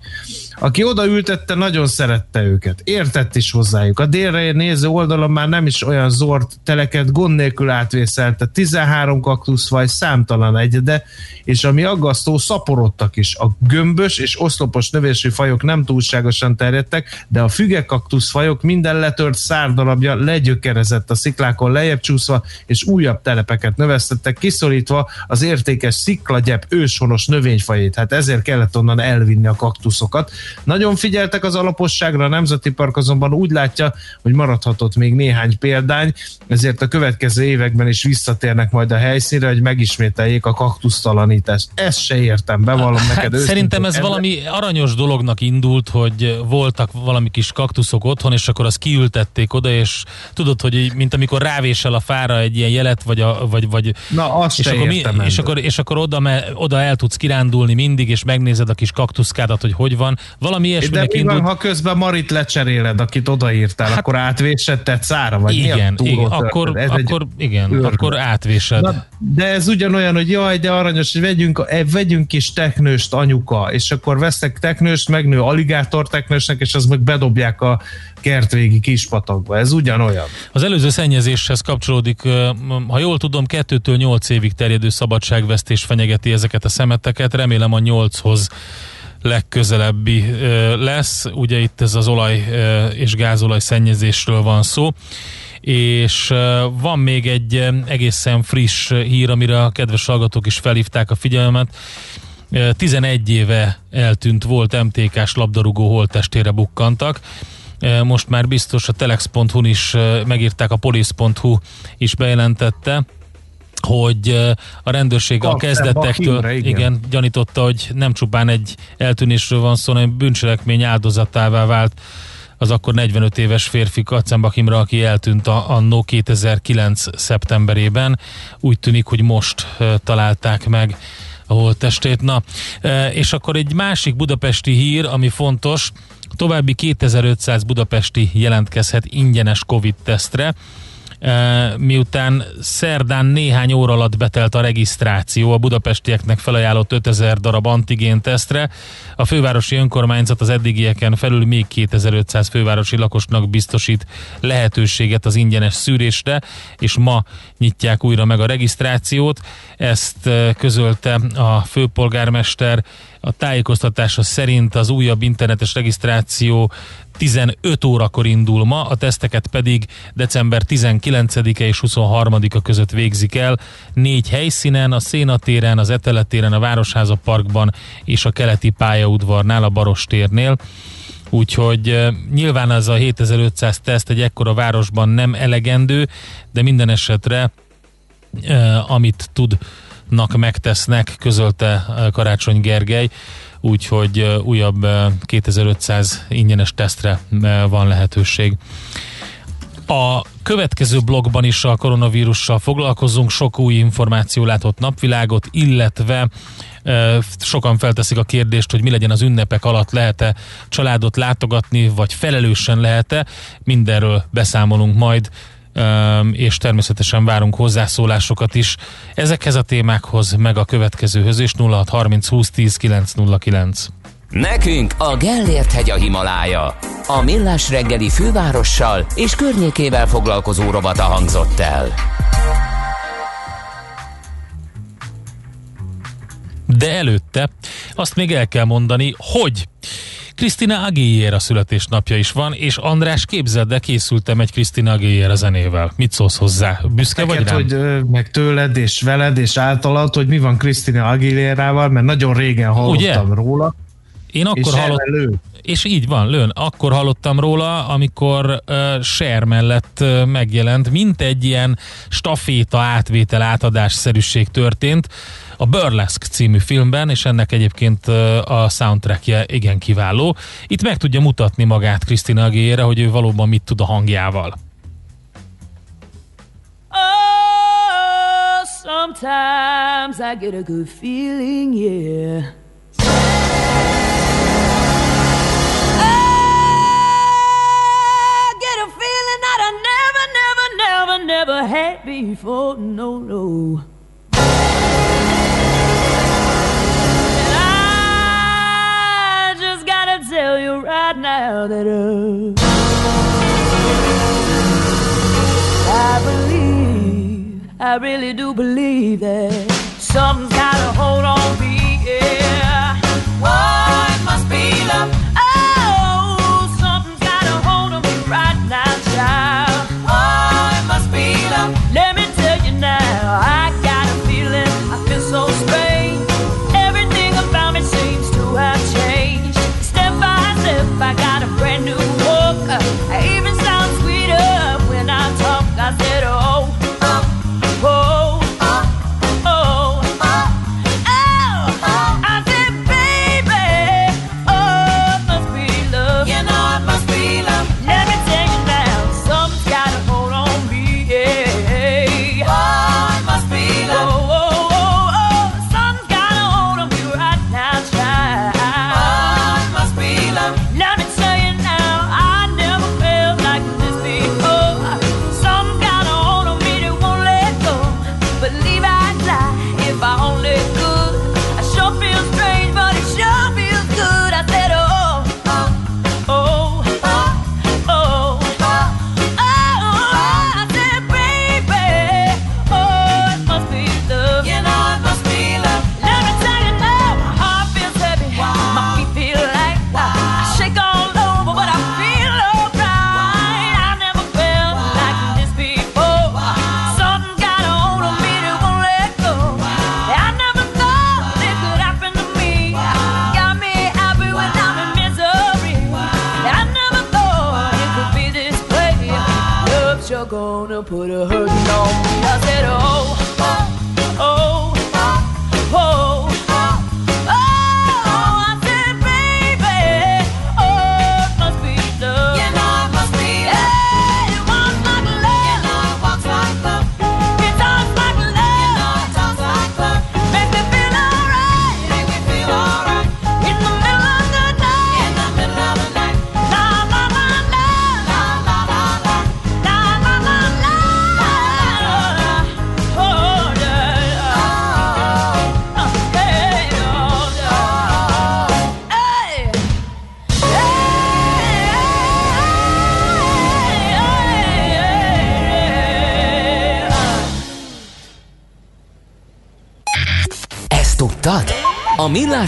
Aki odaültette, nagyon szerette őket. Értett is hozzájuk. A délre néző oldalon már nem is olyan zord teleket gond nélkül átvészelte. 13 kaktuszfaj számtalan egyede, és ami aggasztó, szaporodtak is. A gömbös és oszlopos növésű fajok nem túlságosan terjedtek, de a fügekaktusz fajok minden letört szárdalapja legyökerezett a sziklákon lejjebb csúszva, és újabb telepeket növesztettek, kiszorítva az értékes sziklagyep őshonos növényfajét. Hát ezért kellett onnan elvinni a kaktuszokat. Nagyon figyeltek az alaposságra, a Nemzeti Park azonban úgy látja, hogy maradhatott még néhány példány, ezért a következő években is visszatérnek majd a helyszínre, hogy megismételjék a kaktusztalanítást. Ezt se értem, bevallom neked
Hát
őszintén.
szerintem ez
Ebben-
valami aranyos dolognak indult, hogy voltak valami kis kaktuszok otthon, és akkor azt kiültették oda, és tudod, hogy mint amikor rávésel a fára egy ilyen jelet, vagy, a, vagy, vagy
Na, azt
és,
se
akkor,
értem
és,
ebből.
akkor, és akkor oda, me, oda el tudsz kirándulni mindig, és megnézed a kis kaktuszkádat, hogy hogy van. Valami
De
ilyesminek
mi van,
indult.
ha közben Marit lecseréled, akit odaírtál, hát, akkor átvésed szára, vagy mi
Igen,
túró
igen, akkor,
Ez egy
akkor, igen,
őrület.
akkor átvésed.
Na, de ez ugyanolyan, hogy jaj, de aranyos, hogy vegyünk, eh, vegyünk kis teknőst anyuka, és akkor vesznek teknőst, megnő aligátor teknősnek, és az meg bedobják a kertvégi kispatakba. Ez ugyanolyan.
Az előző szennyezéshez kapcsolódik, ha jól tudom, 2-től 8 évig terjedő szabadságvesztés fenyegeti ezeket a szemeteket. Remélem a 8-hoz legközelebbi lesz. Ugye itt ez az olaj és gázolaj szennyezésről van szó. És van még egy egészen friss hír, amire a kedves hallgatók is felhívták a figyelmet. Ö, 11 éve eltűnt volt MTK-s labdarúgó holttestére bukkantak. Most már biztos a telex.hu-n is megírták, a police.hu is bejelentette, hogy a rendőrség a kezdetektől
igen.
igen, gyanította, hogy nem csupán egy eltűnésről van szó, hanem bűncselekmény áldozatává vált az akkor 45 éves férfi Katzenbach Imre, aki eltűnt a, annó 2009. szeptemberében. Úgy tűnik, hogy most találták meg a holttestét. Na, és akkor egy másik budapesti hír, ami fontos, további 2500 budapesti jelentkezhet ingyenes Covid-tesztre, miután szerdán néhány óra alatt betelt a regisztráció a budapestieknek felajánlott 5000 darab antigén tesztre, a fővárosi önkormányzat az eddigieken felül még 2500 fővárosi lakosnak biztosít lehetőséget az ingyenes szűrésre, és ma nyitják újra meg a regisztrációt. Ezt közölte a főpolgármester. A tájékoztatása szerint az újabb internetes regisztráció 15 órakor indul ma, a teszteket pedig december 19-e és 23-a között végzik el. Négy helyszínen, a Szénatéren, az Eteletéren, a Városháza Parkban és a keleti pályaudvarnál, a Barostérnél. Úgyhogy nyilván ez a 7500 teszt egy ekkora városban nem elegendő, de minden esetre amit tudnak, megtesznek, közölte eh, Karácsony Gergely, úgyhogy eh, újabb eh, 2500 ingyenes tesztre eh, van lehetőség. A következő blogban is a koronavírussal foglalkozunk, sok új információ látott napvilágot, illetve sokan felteszik a kérdést, hogy mi legyen az ünnepek alatt, lehet-e családot látogatni, vagy felelősen lehet-e. Mindenről beszámolunk majd, és természetesen várunk hozzászólásokat is ezekhez a témákhoz, meg a következőhöz is 0630 20 10 909.
Nekünk a Gellért hegy a Himalája. A Millás reggeli fővárossal és környékével foglalkozó robata hangzott el.
De előtte azt még el kell mondani, hogy Krisztina Aguilera születésnapja is van, és András képzeld, de készültem egy Krisztina Aguilera zenével. Mit szólsz hozzá? Büszke vagy
Neked,
rám?
hogy meg tőled és veled és általad, hogy mi van Krisztina Aguilérával, mert nagyon régen hallottam
Ugye?
róla.
Én akkor
és
hallottam,
lő.
és így van, lőn, akkor hallottam róla, amikor uh, Cher mellett uh, megjelent, mint egy ilyen staféta átvétel átadásszerűség történt a Burlesque című filmben, és ennek egyébként uh, a soundtrackje igen kiváló. Itt meg tudja mutatni magát Krisztina Aguilera, hogy ő valóban mit tud a hangjával.
Oh, sometimes I get a good feeling, yeah. Never, had before. No, no. And I just gotta tell you right now that uh, I believe, I really do believe that something's gotta hold on me, yeah. Oh, it must be love.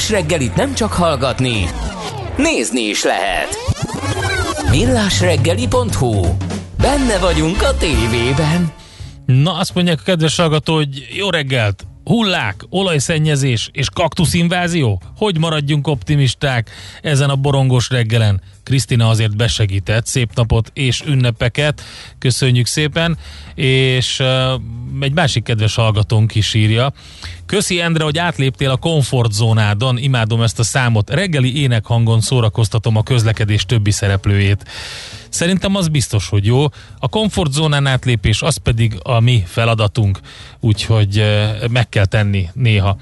Millás reggelit nem csak hallgatni, nézni is lehet. Millásreggeli.hu Benne vagyunk a tévében.
Na, azt mondják a kedves hallgató, hogy jó reggelt! Hullák, olajszennyezés és kaktuszinvázió? Hogy maradjunk optimisták ezen a borongos reggelen? Krisztina azért besegített, szép napot és ünnepeket, köszönjük szépen, és uh, egy másik kedves hallgatónk is írja. Köszi Endre, hogy átléptél a komfortzónádon, imádom ezt a számot. Reggeli énekhangon szórakoztatom a közlekedés többi szereplőjét. Szerintem az biztos, hogy jó. A komfortzónán átlépés az pedig a mi feladatunk, úgyhogy meg kell tenni néha.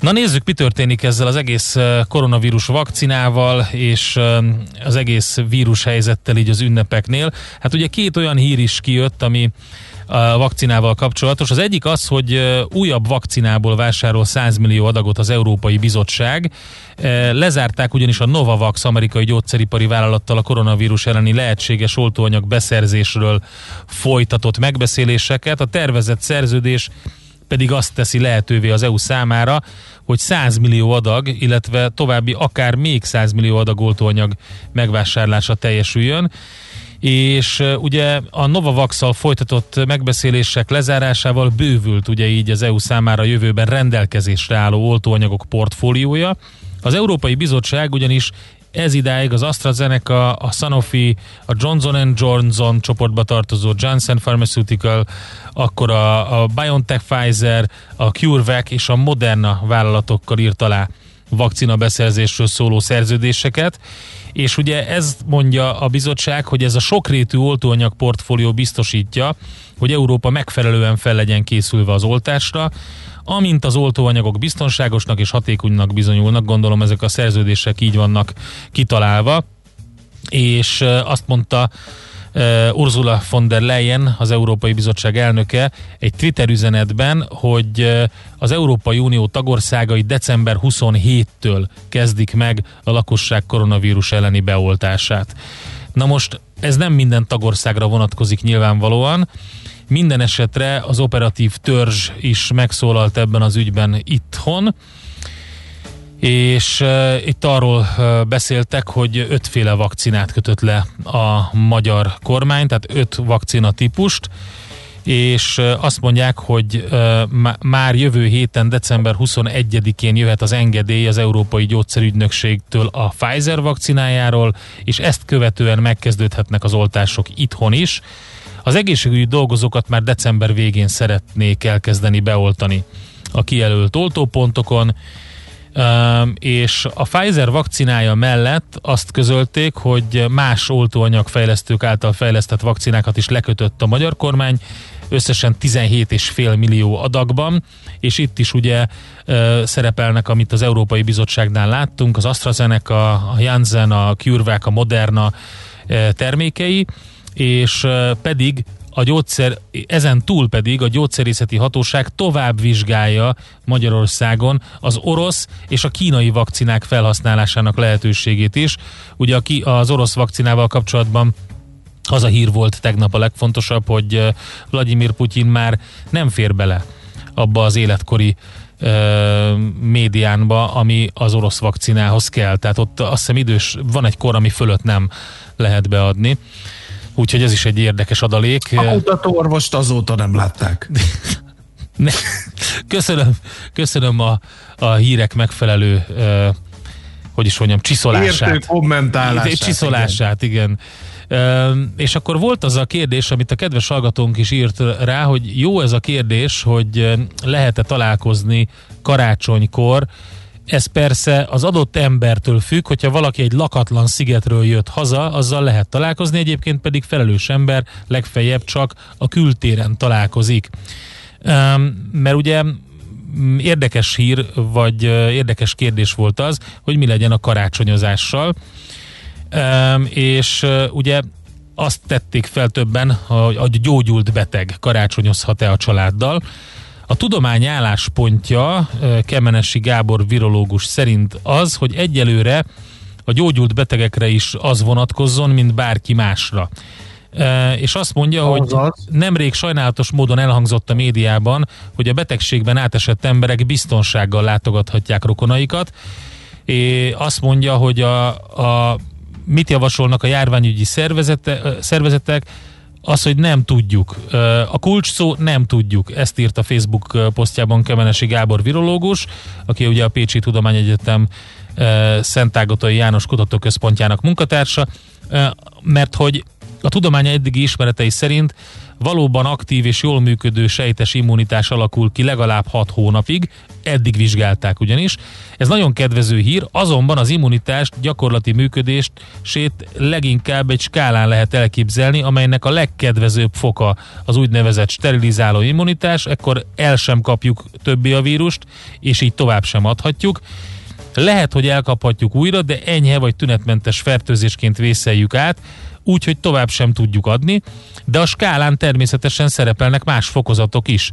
Na nézzük, mi történik ezzel az egész koronavírus vakcinával és az egész vírus helyzettel így az ünnepeknél. Hát ugye két olyan hír is kijött, ami a vakcinával kapcsolatos. Az egyik az, hogy újabb vakcinából vásárol 100 millió adagot az Európai Bizottság. Lezárták ugyanis a Novavax amerikai gyógyszeripari vállalattal a koronavírus elleni lehetséges oltóanyag beszerzésről folytatott megbeszéléseket. A tervezett szerződés pedig azt teszi lehetővé az EU számára, hogy 100 millió adag, illetve további akár még 100 millió adag oltóanyag megvásárlása teljesüljön és ugye a novavax folytatott megbeszélések lezárásával bővült ugye így az EU számára jövőben rendelkezésre álló oltóanyagok portfóliója. Az Európai Bizottság ugyanis ez idáig az AstraZeneca, a Sanofi, a Johnson Johnson csoportba tartozó Janssen Pharmaceutical, akkor a, a BioNTech Pfizer, a CureVac és a Moderna vállalatokkal írt alá vakcina beszerzésről szóló szerződéseket, és ugye ez mondja a bizottság, hogy ez a sokrétű oltóanyag portfólió biztosítja, hogy Európa megfelelően fel legyen készülve az oltásra, amint az oltóanyagok biztonságosnak és hatékonynak bizonyulnak, gondolom ezek a szerződések így vannak kitalálva, és azt mondta Ursula von der Leyen, az Európai Bizottság elnöke egy Twitter üzenetben, hogy ö, az Európai Unió tagországai december 27-től kezdik meg a lakosság koronavírus elleni beoltását. Na most ez nem minden tagországra vonatkozik nyilvánvalóan, minden esetre az operatív törzs is megszólalt ebben az ügyben itthon, és uh, itt arról uh, beszéltek, hogy ötféle vakcinát kötött le a magyar kormány, tehát öt vakcina típust, és uh, azt mondják, hogy uh, má- már jövő héten, december 21-én jöhet az engedély az Európai Gyógyszerügynökségtől a Pfizer vakcinájáról, és ezt követően megkezdődhetnek az oltások itthon is. Az egészségügyi dolgozókat már december végén szeretnék elkezdeni beoltani a kijelölt oltópontokon, és a Pfizer vakcinája mellett azt közölték, hogy más oltóanyagfejlesztők által fejlesztett vakcinákat is lekötött a magyar kormány, összesen 17,5 millió adagban, és itt is ugye ö, szerepelnek, amit az Európai Bizottságnál láttunk, az AstraZeneca, a Janssen, a CureVac, a Moderna ö, termékei, és ö, pedig a gyógyszer, ezen túl pedig a gyógyszerészeti hatóság tovább vizsgálja Magyarországon az orosz és a kínai vakcinák felhasználásának lehetőségét is. Ugye a ki, az orosz vakcinával kapcsolatban az a hír volt tegnap a legfontosabb, hogy Vladimir Putyin már nem fér bele abba az életkori ö, médiánba, ami az orosz vakcinához kell. Tehát ott azt hiszem idős, van egy kor, ami fölött nem lehet beadni. Úgyhogy ez is egy érdekes adalék.
A kutató orvost azóta nem látták. (laughs)
Ne, köszönöm, köszönöm a, a hírek megfelelő ö, hogy is mondjam, csiszolását.
Értő kommentálását,
Csiszolását, igen. igen. És akkor volt az a kérdés, amit a kedves hallgatónk is írt rá, hogy jó ez a kérdés, hogy lehet-e találkozni karácsonykor, ez persze az adott embertől függ, hogyha valaki egy lakatlan szigetről jött haza, azzal lehet találkozni, egyébként pedig felelős ember legfeljebb csak a kültéren találkozik. Mert ugye mm, érdekes hír, vagy érdekes kérdés volt az, hogy mi legyen a karácsonyozással. És ugye azt tették fel többen, hogy a gyógyult beteg karácsonyozhat-e a családdal. A tudomány álláspontja Kemenesi Gábor virológus szerint az, hogy egyelőre a gyógyult betegekre is az vonatkozzon, mint bárki másra. És azt mondja, hogy nemrég sajnálatos módon elhangzott a médiában, hogy a betegségben átesett emberek biztonsággal látogathatják rokonaikat. És azt mondja, hogy a, a mit javasolnak a járványügyi szervezete, szervezetek, az, hogy nem tudjuk. A kulcs szó nem tudjuk. Ezt írt a Facebook posztjában Kemenesi Gábor virológus, aki ugye a Pécsi Tudományegyetem Szentágotai János Kutatóközpontjának munkatársa, mert hogy a tudomány eddigi ismeretei szerint valóban aktív és jól működő sejtes immunitás alakul ki legalább 6 hónapig, eddig vizsgálták ugyanis. Ez nagyon kedvező hír, azonban az immunitás gyakorlati működést sét leginkább egy skálán lehet elképzelni, amelynek a legkedvezőbb foka az úgynevezett sterilizáló immunitás, ekkor el sem kapjuk többé a vírust, és így tovább sem adhatjuk. Lehet, hogy elkaphatjuk újra, de enyhe vagy tünetmentes fertőzésként vészeljük át, úgyhogy tovább sem tudjuk adni, de a skálán természetesen szerepelnek más fokozatok is.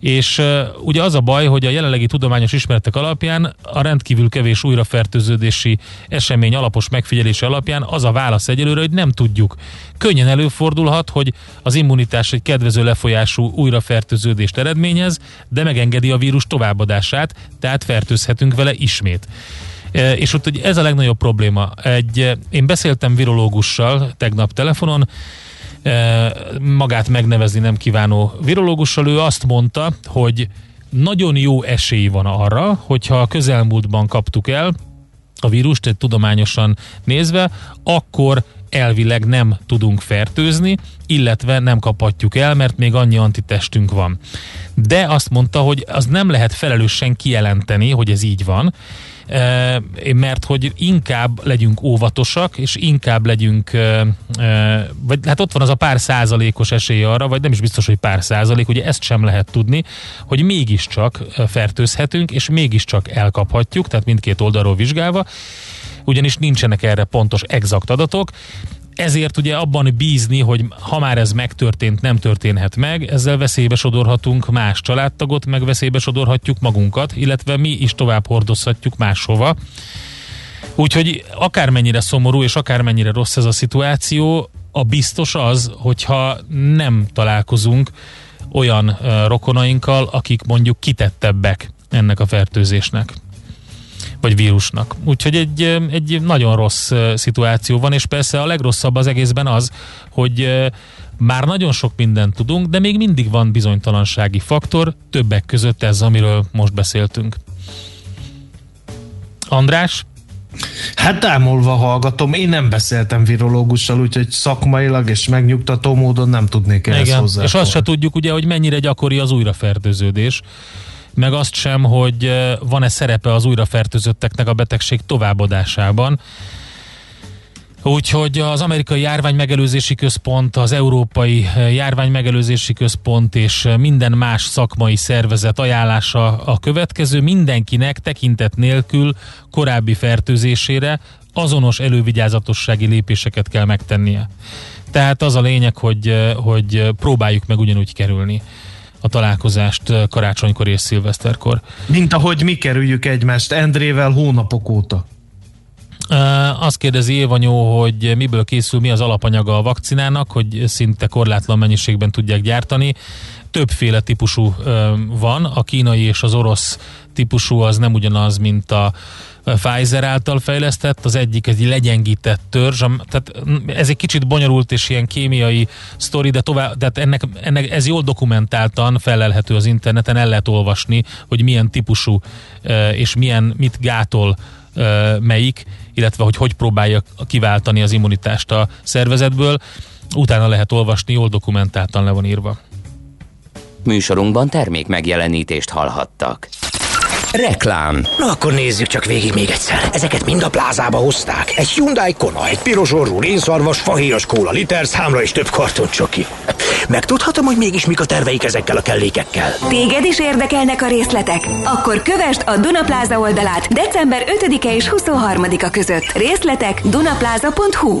És uh, ugye az a baj, hogy a jelenlegi tudományos ismeretek alapján a rendkívül kevés újrafertőződési esemény alapos megfigyelése alapján az a válasz egyelőre, hogy nem tudjuk. Könnyen előfordulhat, hogy az immunitás egy kedvező lefolyású újrafertőződést eredményez, de megengedi a vírus továbbadását, tehát fertőzhetünk vele ismét. És ott hogy ez a legnagyobb probléma. Egy, én beszéltem virológussal tegnap telefonon, magát megnevezni nem kívánó virológussal, ő azt mondta, hogy nagyon jó esély van arra, hogyha a közelmúltban kaptuk el a vírust, egy tudományosan nézve, akkor elvileg nem tudunk fertőzni, illetve nem kaphatjuk el, mert még annyi antitestünk van. De azt mondta, hogy az nem lehet felelősen kijelenteni, hogy ez így van, mert hogy inkább legyünk óvatosak, és inkább legyünk, vagy hát ott van az a pár százalékos esély arra, vagy nem is biztos, hogy pár százalék, ugye ezt sem lehet tudni, hogy mégiscsak fertőzhetünk, és mégiscsak elkaphatjuk, tehát mindkét oldalról vizsgálva, ugyanis nincsenek erre pontos, exakt adatok, ezért ugye abban bízni, hogy ha már ez megtörtént, nem történhet meg, ezzel veszélybe sodorhatunk más családtagot, meg veszélybe sodorhatjuk magunkat, illetve mi is tovább hordozhatjuk máshova. Úgyhogy akármennyire szomorú és akármennyire rossz ez a szituáció, a biztos az, hogyha nem találkozunk olyan rokonainkkal, akik mondjuk kitettebbek ennek a fertőzésnek vagy vírusnak. Úgyhogy egy, egy nagyon rossz szituáció van, és persze a legrosszabb az egészben az, hogy már nagyon sok mindent tudunk, de még mindig van bizonytalansági faktor, többek között ez, amiről most beszéltünk. András?
Hát támolva hallgatom, én nem beszéltem virológussal, úgyhogy szakmailag és megnyugtató módon nem tudnék ehhez
Igen,
hozzá.
és azt se tudjuk ugye, hogy mennyire gyakori az újrafertőződés meg azt sem, hogy van-e szerepe az újrafertőzötteknek a betegség továbbadásában. Úgyhogy az amerikai járványmegelőzési központ, az európai járványmegelőzési központ és minden más szakmai szervezet ajánlása a következő. Mindenkinek tekintet nélkül korábbi fertőzésére azonos elővigyázatossági lépéseket kell megtennie. Tehát az a lényeg, hogy, hogy próbáljuk meg ugyanúgy kerülni a találkozást karácsonykor és szilveszterkor.
Mint ahogy mi kerüljük egymást Endrével hónapok óta.
Azt kérdezi Évanyó, hogy miből készül, mi az alapanyaga a vakcinának, hogy szinte korlátlan mennyiségben tudják gyártani. Többféle típusú van, a kínai és az orosz típusú az nem ugyanaz, mint a Pfizer által fejlesztett, az egyik egy legyengített törzs, tehát mm, ez egy kicsit bonyolult és ilyen kémiai sztori, de tovább, tehát ennek, ennek ez jól dokumentáltan felelhető az interneten, el lehet olvasni, hogy milyen típusú és milyen, mit gátol melyik, illetve hogy hogy próbálja kiváltani az immunitást a szervezetből. Utána lehet olvasni, jól dokumentáltan le van írva.
Műsorunkban termék megjelenítést hallhattak. Reklám.
Na akkor nézzük csak végig még egyszer. Ezeket mind a plázába hozták. Egy Hyundai Kona, egy piros orrú rénszarvas, fahéjas kóla, liter számra és több karton csoki. Megtudhatom, hogy mégis mik a terveik ezekkel a kellékekkel.
Téged is érdekelnek a részletek? Akkor kövesd a Dunapláza oldalát december 5-e és 23-a között. Részletek dunapláza.hu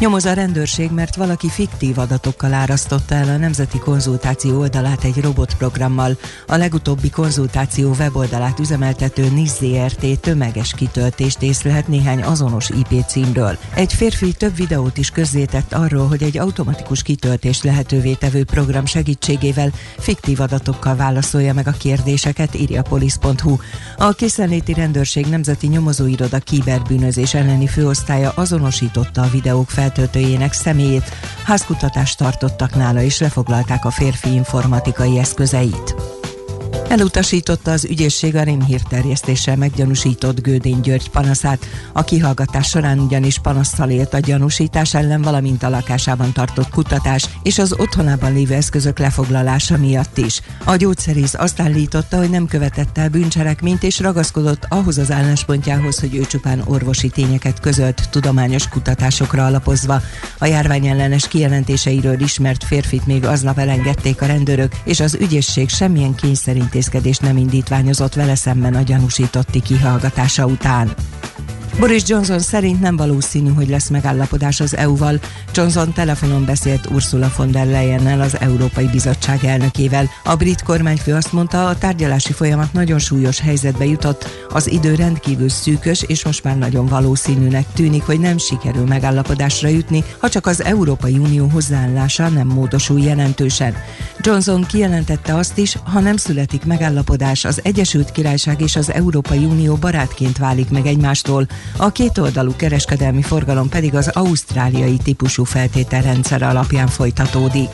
Nyomoz a rendőrség, mert valaki fiktív adatokkal árasztotta el a Nemzeti Konzultáció oldalát egy robotprogrammal. A legutóbbi konzultáció weboldalát üzemeltető NIS ZRT tömeges kitöltést észlelhet néhány azonos IP címről. Egy férfi több videót is közzétett arról, hogy egy automatikus kitöltést lehetővé tevő program segítségével fiktív adatokkal válaszolja meg a kérdéseket, írja polisz.hu. A készenléti rendőrség nemzeti nyomozóiroda kiberbűnözés elleni főosztálya azonosította a videók feltöltőjének személyét, házkutatást tartottak nála és lefoglalták a férfi informatikai eszközeit. Elutasította az ügyészség a rémhír terjesztéssel meggyanúsított Gődény György panaszát. A kihallgatás során ugyanis panasztal élt a gyanúsítás ellen, valamint a lakásában tartott kutatás és az otthonában lévő eszközök lefoglalása miatt is. A gyógyszerész azt állította, hogy nem követett el bűncselekményt és ragaszkodott ahhoz az álláspontjához, hogy ő csupán orvosi tényeket közölt tudományos kutatásokra alapozva. A járvány ellenes kijelentéseiről ismert férfit még aznap elengedték a rendőrök, és az ügyészség semmilyen kényszerintézkedést nem indítványozott vele szemben a gyanúsítotti kihallgatása után. Boris Johnson szerint nem valószínű, hogy lesz megállapodás az EU-val. Johnson telefonon beszélt Ursula von der Leyennel, az Európai Bizottság elnökével. A brit kormányfő azt mondta, a tárgyalási folyamat nagyon súlyos helyzetbe jutott, az idő rendkívül szűkös, és most már nagyon valószínűnek tűnik, hogy nem sikerül megállapodásra jutni, ha csak az Európai Unió hozzáállása nem módosul jelentősen. Johnson kijelentette azt is, ha nem születik megállapodás, az Egyesült Királyság és az Európai Unió barátként válik meg egymástól, a kétoldalú kereskedelmi forgalom pedig az ausztráliai típusú feltételrendszer alapján folytatódik.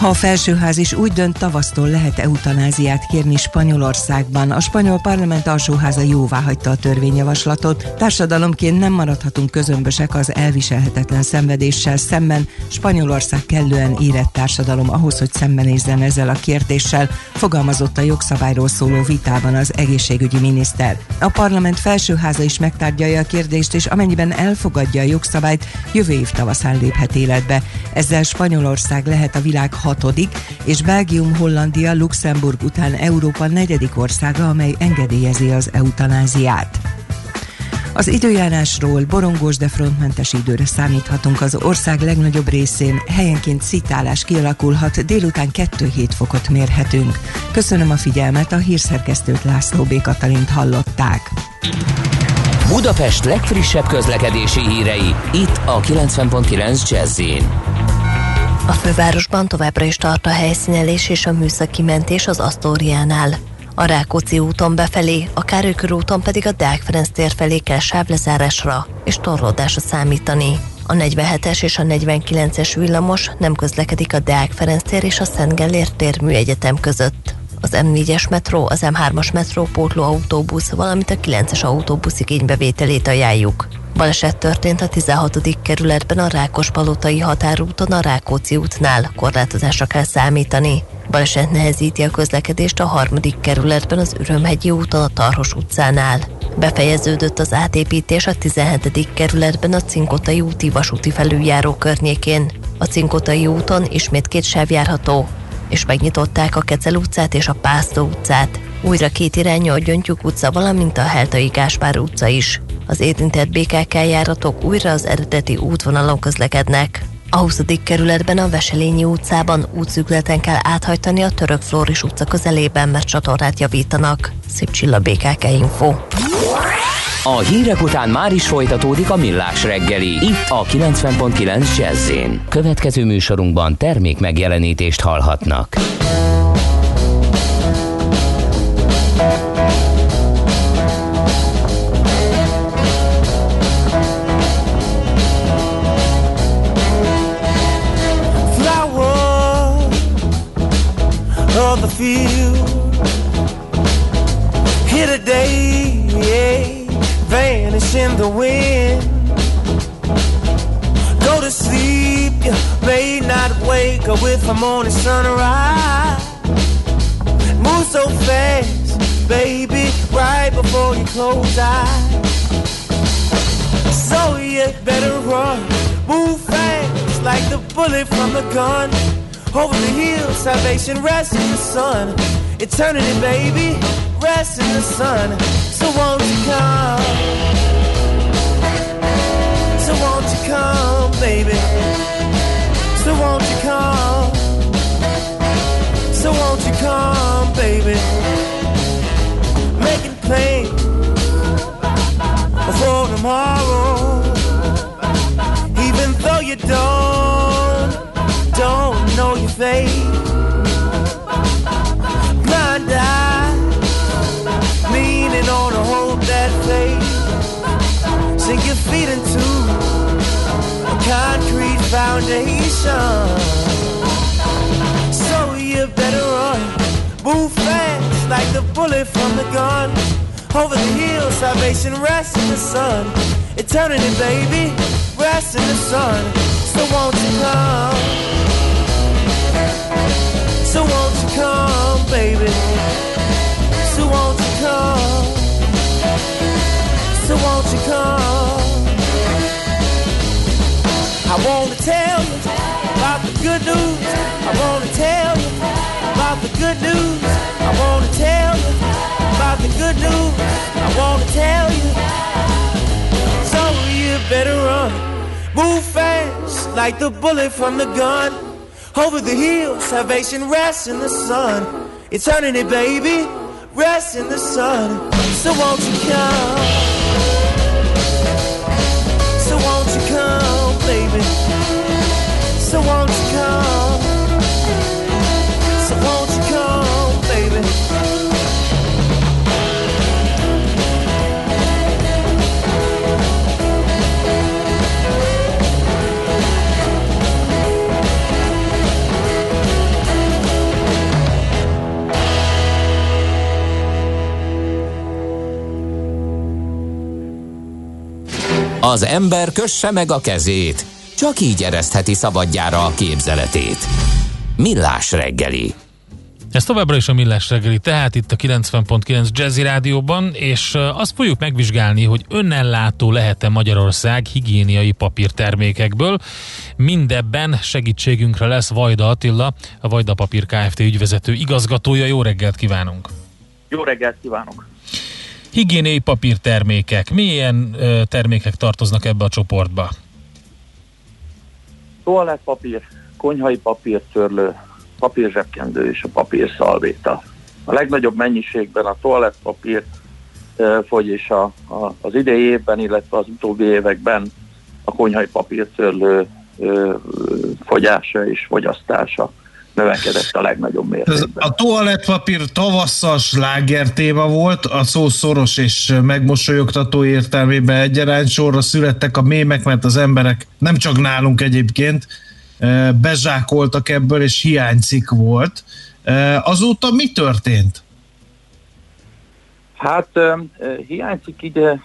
Ha a felsőház is úgy dönt, tavasztól lehet eutanáziát kérni Spanyolországban. A spanyol parlament alsóháza jóvá hagyta a törvényjavaslatot. Társadalomként nem maradhatunk közömbösek az elviselhetetlen szenvedéssel szemben. Spanyolország kellően érett társadalom ahhoz, hogy szembenézzen ezzel a kérdéssel, fogalmazott a jogszabályról szóló vitában az egészségügyi miniszter. A parlament felsőháza is megtárgyalja a kérdést, és amennyiben elfogadja a jogszabályt, jövő év tavaszán léphet életbe. Ezzel Spanyolország lehet a világ hatodik, és Belgium, Hollandia, Luxemburg után Európa negyedik országa, amely engedélyezi az eutanáziát. Az időjárásról borongós, de frontmentes időre számíthatunk az ország legnagyobb részén. Helyenként szitálás kialakulhat, délután 2-7 fokot mérhetünk. Köszönöm a figyelmet, a hírszerkesztőt László B. Katalint hallották.
Budapest legfrissebb közlekedési hírei, itt a 90.9 jazz
A fővárosban továbbra is tart a helyszínelés és a műszaki mentés az Asztóriánál. A Rákóczi úton befelé, a Károly úton pedig a Deák Ferenc tér felé kell sávlezárásra és torlódásra számítani. A 47-es és a 49-es villamos nem közlekedik a Deák Ferenc tér és a Szent Gellért tér műegyetem között. Az M4-es metró, az M3-as metró pótló autóbusz, valamint a 9-es autóbusz igénybevételét ajánljuk. Baleset történt a 16. kerületben a Rákospalotai határúton a Rákóczi útnál, korlátozásra kell számítani. Baleset nehezíti a közlekedést a harmadik kerületben az Ürömhegyi úton a Tarhos utcánál. Befejeződött az átépítés a 17. kerületben a Cinkotai úti vasúti felüljáró környékén. A Cinkotai úton ismét két sáv járható, és megnyitották a Kecel utcát és a Pásztó utcát. Újra két irányú a Gyöngyük utca, valamint a Heltai Gáspár utca is. Az érintett BKK járatok újra az eredeti útvonalon közlekednek. A 20. kerületben a Veselényi utcában útszügleten kell áthajtani a Török Flóris utca közelében, mert csatornát javítanak. Szép Csilla BKK Info.
A hírek után már is folytatódik a millás reggeli, itt a 90.9 jazz Következő műsorunkban termék megjelenítést hallhatnak.
Of the field. Here today, vanish in the wind. Go to sleep, you may not wake up with the morning sunrise. Move so fast, baby, right before you close eyes. So you better run, move fast like the bullet from the gun. Over the hill, salvation rests in the sun. Eternity, baby, rests in the sun. So won't you come? So won't you come, baby? So won't you come? So won't you come, baby? Making plans for tomorrow. Even though you don't know your fate. Blind eye, leaning on a hold that faith. Sink your feet into a concrete foundation. So you better run, move fast like the bullet from the gun. Over the hill, salvation rests in the sun. Eternity, baby, rests in the sun. So won't you come? Come, baby? So won't you come? So won't you come? I wanna tell you about the good news. I wanna tell you about the good news. I wanna tell you about the good news. I wanna tell you. So you better run, move fast like the bullet from the gun. Over the hill, salvation rests in the sun. Eternity, baby, rests in the sun. So won't you come?
Az ember kösse meg a kezét, csak így eresztheti szabadjára a képzeletét. Millás reggeli.
Ez továbbra is a Millás reggeli, tehát itt a 90.9 Jazzy Rádióban, és azt fogjuk megvizsgálni, hogy önellátó lehet-e Magyarország higiéniai papírtermékekből. Mindebben segítségünkre lesz Vajda Attila, a Vajda Papír Kft. ügyvezető igazgatója. Jó reggelt kívánunk!
Jó reggelt kívánok!
Higiéniai papírtermékek. Milyen termékek tartoznak ebbe a csoportba?
Toalettpapír, konyhai papírtörlő, papírzsebkendő és a papírszalvéta. A legnagyobb mennyiségben a toalettpapír fogy, és a, a, az idei évben, illetve az utóbbi években a konyhai papírtörlő fogyása és fogyasztása növekedett a legnagyobb
Ez
mértékben.
a toalettpapír tavasszal sláger téma volt, a szó szoros és megmosolyogtató értelmében egyaránt sorra születtek a mémek, mert az emberek nem csak nálunk egyébként eh, bezsákoltak ebből, és hiánycik volt. Eh, Azóta mi történt?
Hát ö, hiányzik ide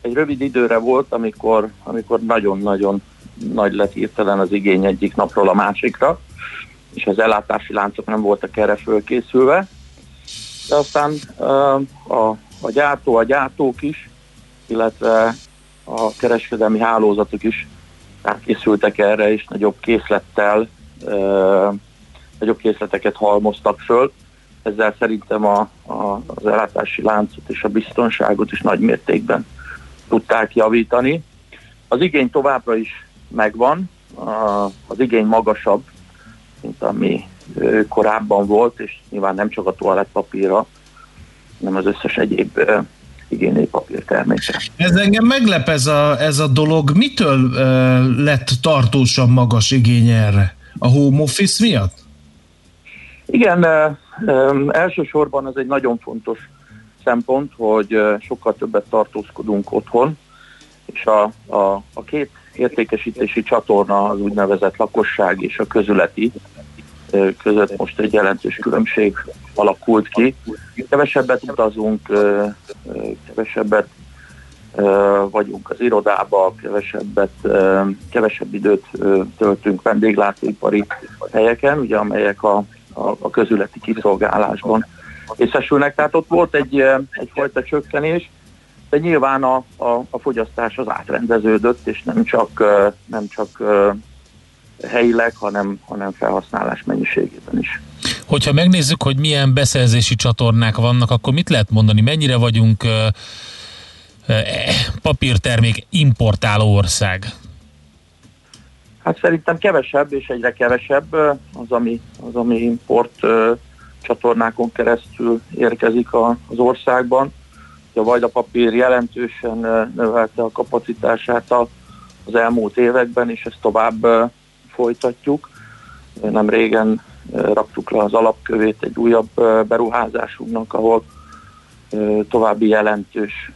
egy rövid időre volt, amikor, amikor nagyon-nagyon nagy lett hirtelen az igény egyik napról a másikra, és az ellátási láncok nem voltak erre fölkészülve. De aztán a, a gyártó, a gyártók is, illetve a kereskedelmi hálózatok is rákészültek erre, és nagyobb készlettel, nagyobb készleteket halmoztak föl. Ezzel szerintem a, a, az ellátási láncot és a biztonságot is nagy mértékben tudták javítani. Az igény továbbra is megvan, az igény magasabb, mint ami korábban volt, és nyilván nem csak a toalettpapírra, hanem az összes egyéb ö, igényépapír termékre.
Ez engem meglep ez a, ez a dolog. Mitől lett tartósan magas igény erre? A home office miatt?
Igen, elsősorban ez egy nagyon fontos szempont, hogy sokkal többet tartózkodunk otthon, és a, a, a két értékesítési csatorna, az úgynevezett lakosság és a közületi között most egy jelentős különbség alakult ki. Kevesebbet utazunk, kevesebbet vagyunk az irodába, kevesebbet, kevesebb időt töltünk vendéglátóipari helyeken, ugye, amelyek a, a, a közületi kiszolgálásban részesülnek. Tehát ott volt egy, egyfajta csökkenés, de nyilván a, a, a fogyasztás az átrendeződött, és nem csak, nem csak helyileg, hanem, hanem felhasználás mennyiségében is.
Hogyha megnézzük, hogy milyen beszerzési csatornák vannak, akkor mit lehet mondani? Mennyire vagyunk papírtermék importáló ország?
Hát szerintem kevesebb, és egyre kevesebb az, ami, az, ami import csatornákon keresztül érkezik a, az országban. A Vajdapapír jelentősen növelte a kapacitását az elmúlt években, és ezt tovább folytatjuk. Nem régen raktuk le az alapkövét egy újabb beruházásunknak, ahol további jelentős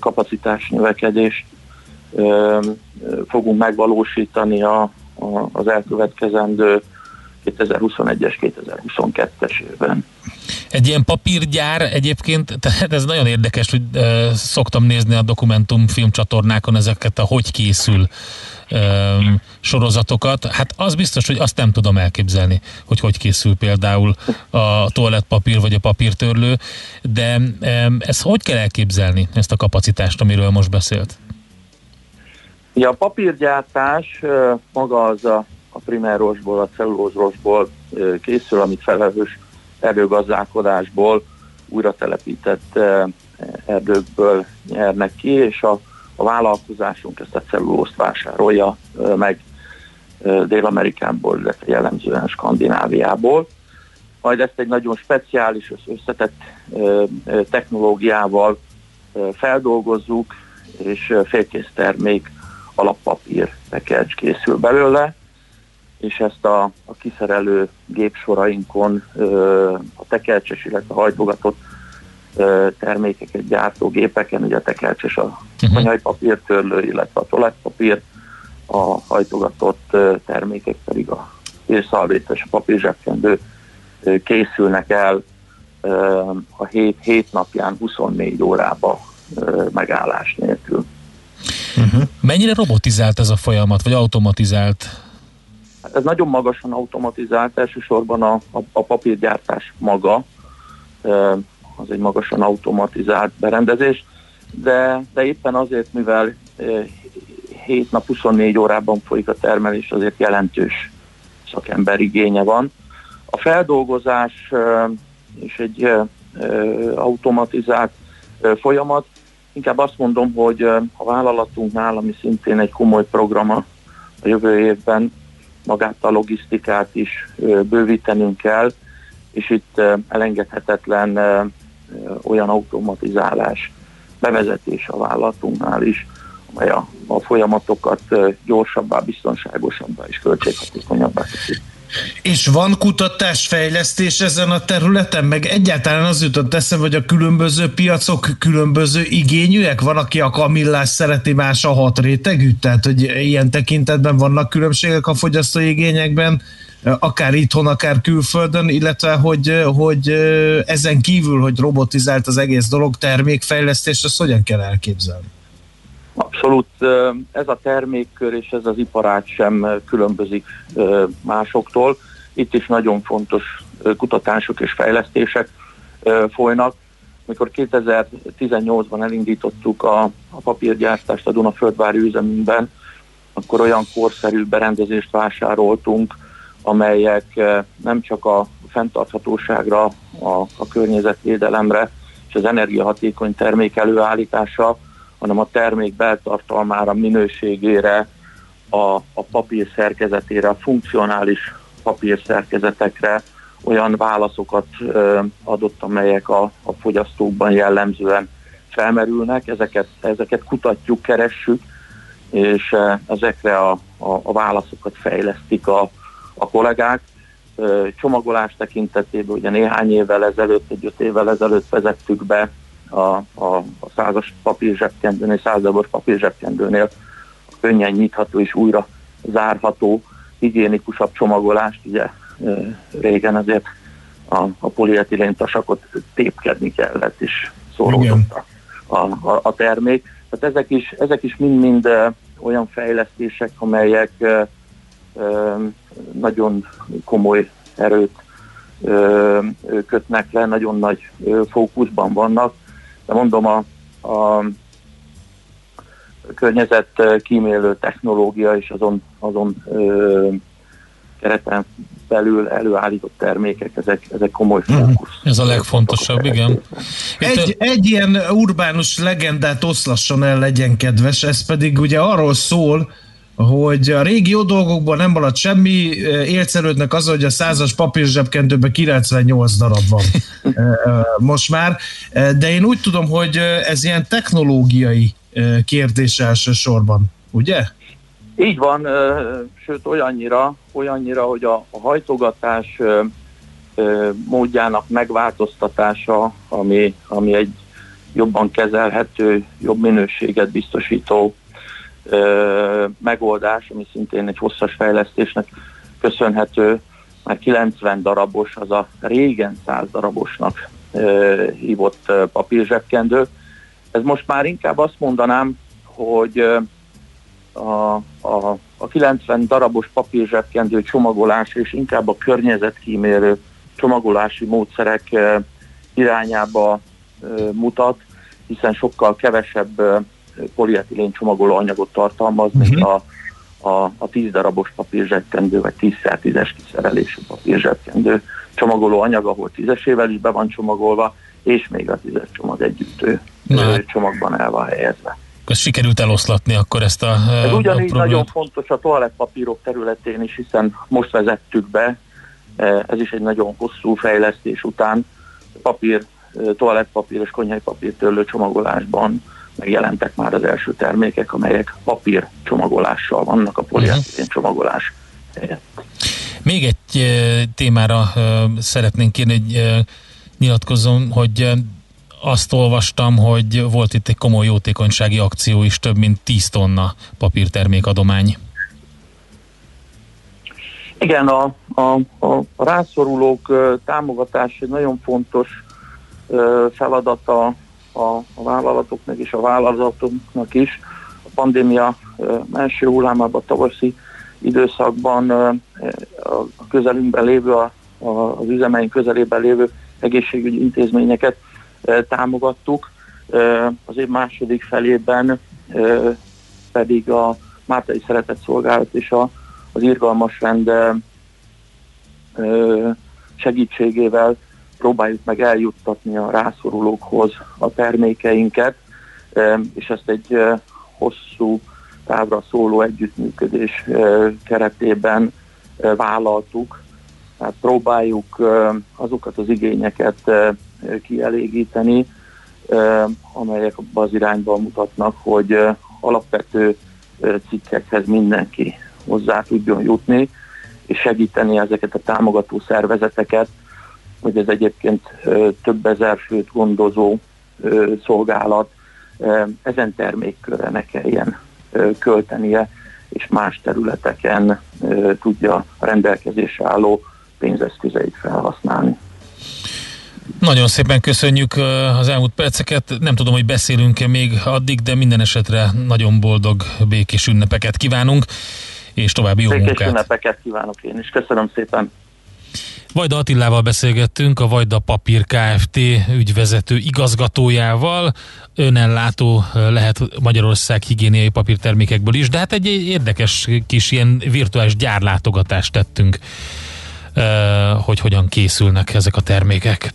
kapacitás növekedést fogunk megvalósítani a, az elkövetkezendő 2021-es, 2022-es évben.
Egy ilyen papírgyár egyébként, (laughs) tehát ez nagyon érdekes, hogy ö, szoktam nézni a dokumentumfilm csatornákon ezeket a hogy készül ö, sorozatokat. Hát az biztos, hogy azt nem tudom elképzelni, hogy hogy készül például a toalettpapír vagy a papírtörlő, de ö, ezt hogy kell elképzelni, ezt a kapacitást, amiről most beszélt?
Ja, a papírgyártás maga az a, a primárosból, a cellulózrosból készül, amit felelős erdőgazdálkodásból újra telepített erdőkből nyernek ki, és a, a vállalkozásunk ezt a cellulózt vásárolja meg Dél-Amerikából, illetve jellemzően Skandináviából. Majd ezt egy nagyon speciális, összetett technológiával feldolgozzuk, és félkész termék alappapír tekercs készül belőle, és ezt a, a kiszerelő gépsorainkon ö, a tekercses, illetve hajtogatott ö, termékeket gyártó gépeken, ugye a tekercses a konyhai papírtörlő, illetve a toalettpapír, a hajtogatott ö, termékek pedig a és a papírzsebkendő készülnek el ö, a 7, 7 napján 24 órába ö, megállás nélkül.
Uh-huh. Mennyire robotizált ez a folyamat, vagy automatizált?
Ez nagyon magasan automatizált, elsősorban a, a, a papírgyártás maga, az egy magasan automatizált berendezés, de, de éppen azért, mivel ö, 7 nap 24 órában folyik a termelés, azért jelentős szakember igénye van. A feldolgozás és egy automatizált folyamat, inkább azt mondom, hogy a vállalatunknál, ami szintén egy komoly program a a jövő évben, magát a logisztikát is bővítenünk kell, és itt elengedhetetlen olyan automatizálás bevezetés a vállalatunknál is, amely a, a folyamatokat gyorsabbá, biztonságosabbá és költséghatékonyabbá teszi.
És van kutatás, fejlesztés ezen a területen? Meg egyáltalán az jutott eszembe, hogy a különböző piacok különböző igényűek? Van, aki a kamillás szereti, más a hat rétegű? Tehát, hogy ilyen tekintetben vannak különbségek a fogyasztói igényekben, akár itthon, akár külföldön, illetve hogy, hogy ezen kívül, hogy robotizált az egész dolog, termékfejlesztés, azt hogyan kell elképzelni?
Abszolút ez a termékkör és ez az iparág sem különbözik másoktól. Itt is nagyon fontos kutatások és fejlesztések folynak. Mikor 2018-ban elindítottuk a, a papírgyártást a Dunaföldvári üzemünkben, akkor olyan korszerű berendezést vásároltunk, amelyek nem csak a fenntarthatóságra, a, a környezetvédelemre és az energiahatékony termék előállítása, hanem a termék beltartalmára, minőségére, a, a papír szerkezetére, a funkcionális papír szerkezetekre olyan válaszokat ö, adott, amelyek a, a fogyasztókban jellemzően felmerülnek. Ezeket, ezeket kutatjuk, keressük, és ezekre a, a, a válaszokat fejlesztik a, a kollégák. Ö, Csomagolás tekintetében ugye néhány évvel ezelőtt, egy öt évvel ezelőtt vezettük be a, a, a százas papírzsebkendőnél, századabos papírzsebkendőnél a könnyen nyitható és újra zárható, higiénikusabb csomagolást, ugye régen azért a, a polietilén tasakot tépkedni kellett, és szóródott a, a, a, termék. Tehát ezek is, ezek is mind-mind olyan fejlesztések, amelyek nagyon komoly erőt kötnek le, nagyon nagy fókuszban vannak. De mondom, a, a környezet kímélő technológia és azon, azon ö, kereten belül előállított termékek, ezek, ezek komoly fókusz.
Ez a legfontosabb, igen.
Egy, egy ilyen urbánus legendát oszlasson el, legyen kedves, ez pedig ugye arról szól, hogy a régi jó dolgokban nem maradt semmi, élcelődnek az, hogy a százas papírzsebkendőben 98 darab van (laughs) most már, de én úgy tudom, hogy ez ilyen technológiai kérdés elsősorban, ugye?
Így van, sőt olyannyira, olyannyira, hogy a, hajtogatás módjának megváltoztatása, ami, ami egy jobban kezelhető, jobb minőséget biztosító ö, megoldás, ami szintén egy hosszas fejlesztésnek köszönhető, már 90 darabos, az a régen 100 darabosnak ö, hívott papírzsebkendő. Ez most már inkább azt mondanám, hogy ö, a, a, a 90 darabos papírzsebkendő csomagolás és inkább a környezetkímélő csomagolási módszerek irányába mutat, hiszen sokkal kevesebb polietilén csomagoló anyagot tartalmaz, mint a, a, a 10 darabos papírzsebkendő, vagy 10x10-es kiszerelésű papírzsebkendő csomagoló anyag, ahol tízesével is be van csomagolva, és még a tízes csomag együttő
Na.
csomagban el van helyezve.
Ezt sikerült eloszlatni akkor ezt a,
Ez
a
ugyanígy
problémát.
nagyon fontos a toalettpapírok területén is, hiszen most vezettük be, ez is egy nagyon hosszú fejlesztés után, papír, toalettpapír és konyhai papírtörlő csomagolásban megjelentek már az első termékek, amelyek papír csomagolással vannak a polietilén csomagolás helyett.
Még egy eh, témára eh, szeretnénk kérni, hogy eh, nyilatkozzon, hogy azt olvastam, hogy volt itt egy komoly jótékonysági akció is, több mint 10 tonna papírtermék adomány.
Igen, a, a, a rászorulók ö, támogatás egy nagyon fontos feladata a, a vállalatoknak és a vállalatoknak is. A pandémia első hullámában, tavaszi időszakban a közelünkben lévő, a, a, az üzemeink közelében lévő egészségügyi intézményeket támogattuk. Az év második felében pedig a Mártai Szeretett Szolgálat és a, az irgalmas rend segítségével próbáljuk meg eljuttatni a rászorulókhoz a termékeinket, és ezt egy hosszú távra szóló együttműködés keretében vállaltuk. Tehát próbáljuk azokat az igényeket kielégíteni, amelyek abba az irányba mutatnak, hogy alapvető cikkekhez mindenki hozzá tudjon jutni, és segíteni ezeket a támogató szervezeteket, hogy ez egyébként több ezer főt gondozó szolgálat ezen termékkörre ne kelljen költenie, és más területeken tudja a rendelkezésre álló pénzeszközeit felhasználni.
Nagyon szépen köszönjük az elmúlt perceket. Nem tudom, hogy beszélünk-e még addig, de minden esetre nagyon boldog, békés ünnepeket kívánunk, és további jó
Békés
munkát.
ünnepeket kívánok én is. Köszönöm szépen.
Vajda Attilával beszélgettünk, a Vajda Papír Kft. ügyvezető igazgatójával. Önellátó lehet Magyarország higiéniai papírtermékekből is, de hát egy érdekes kis ilyen virtuális gyárlátogatást tettünk, hogy hogyan készülnek ezek a termékek.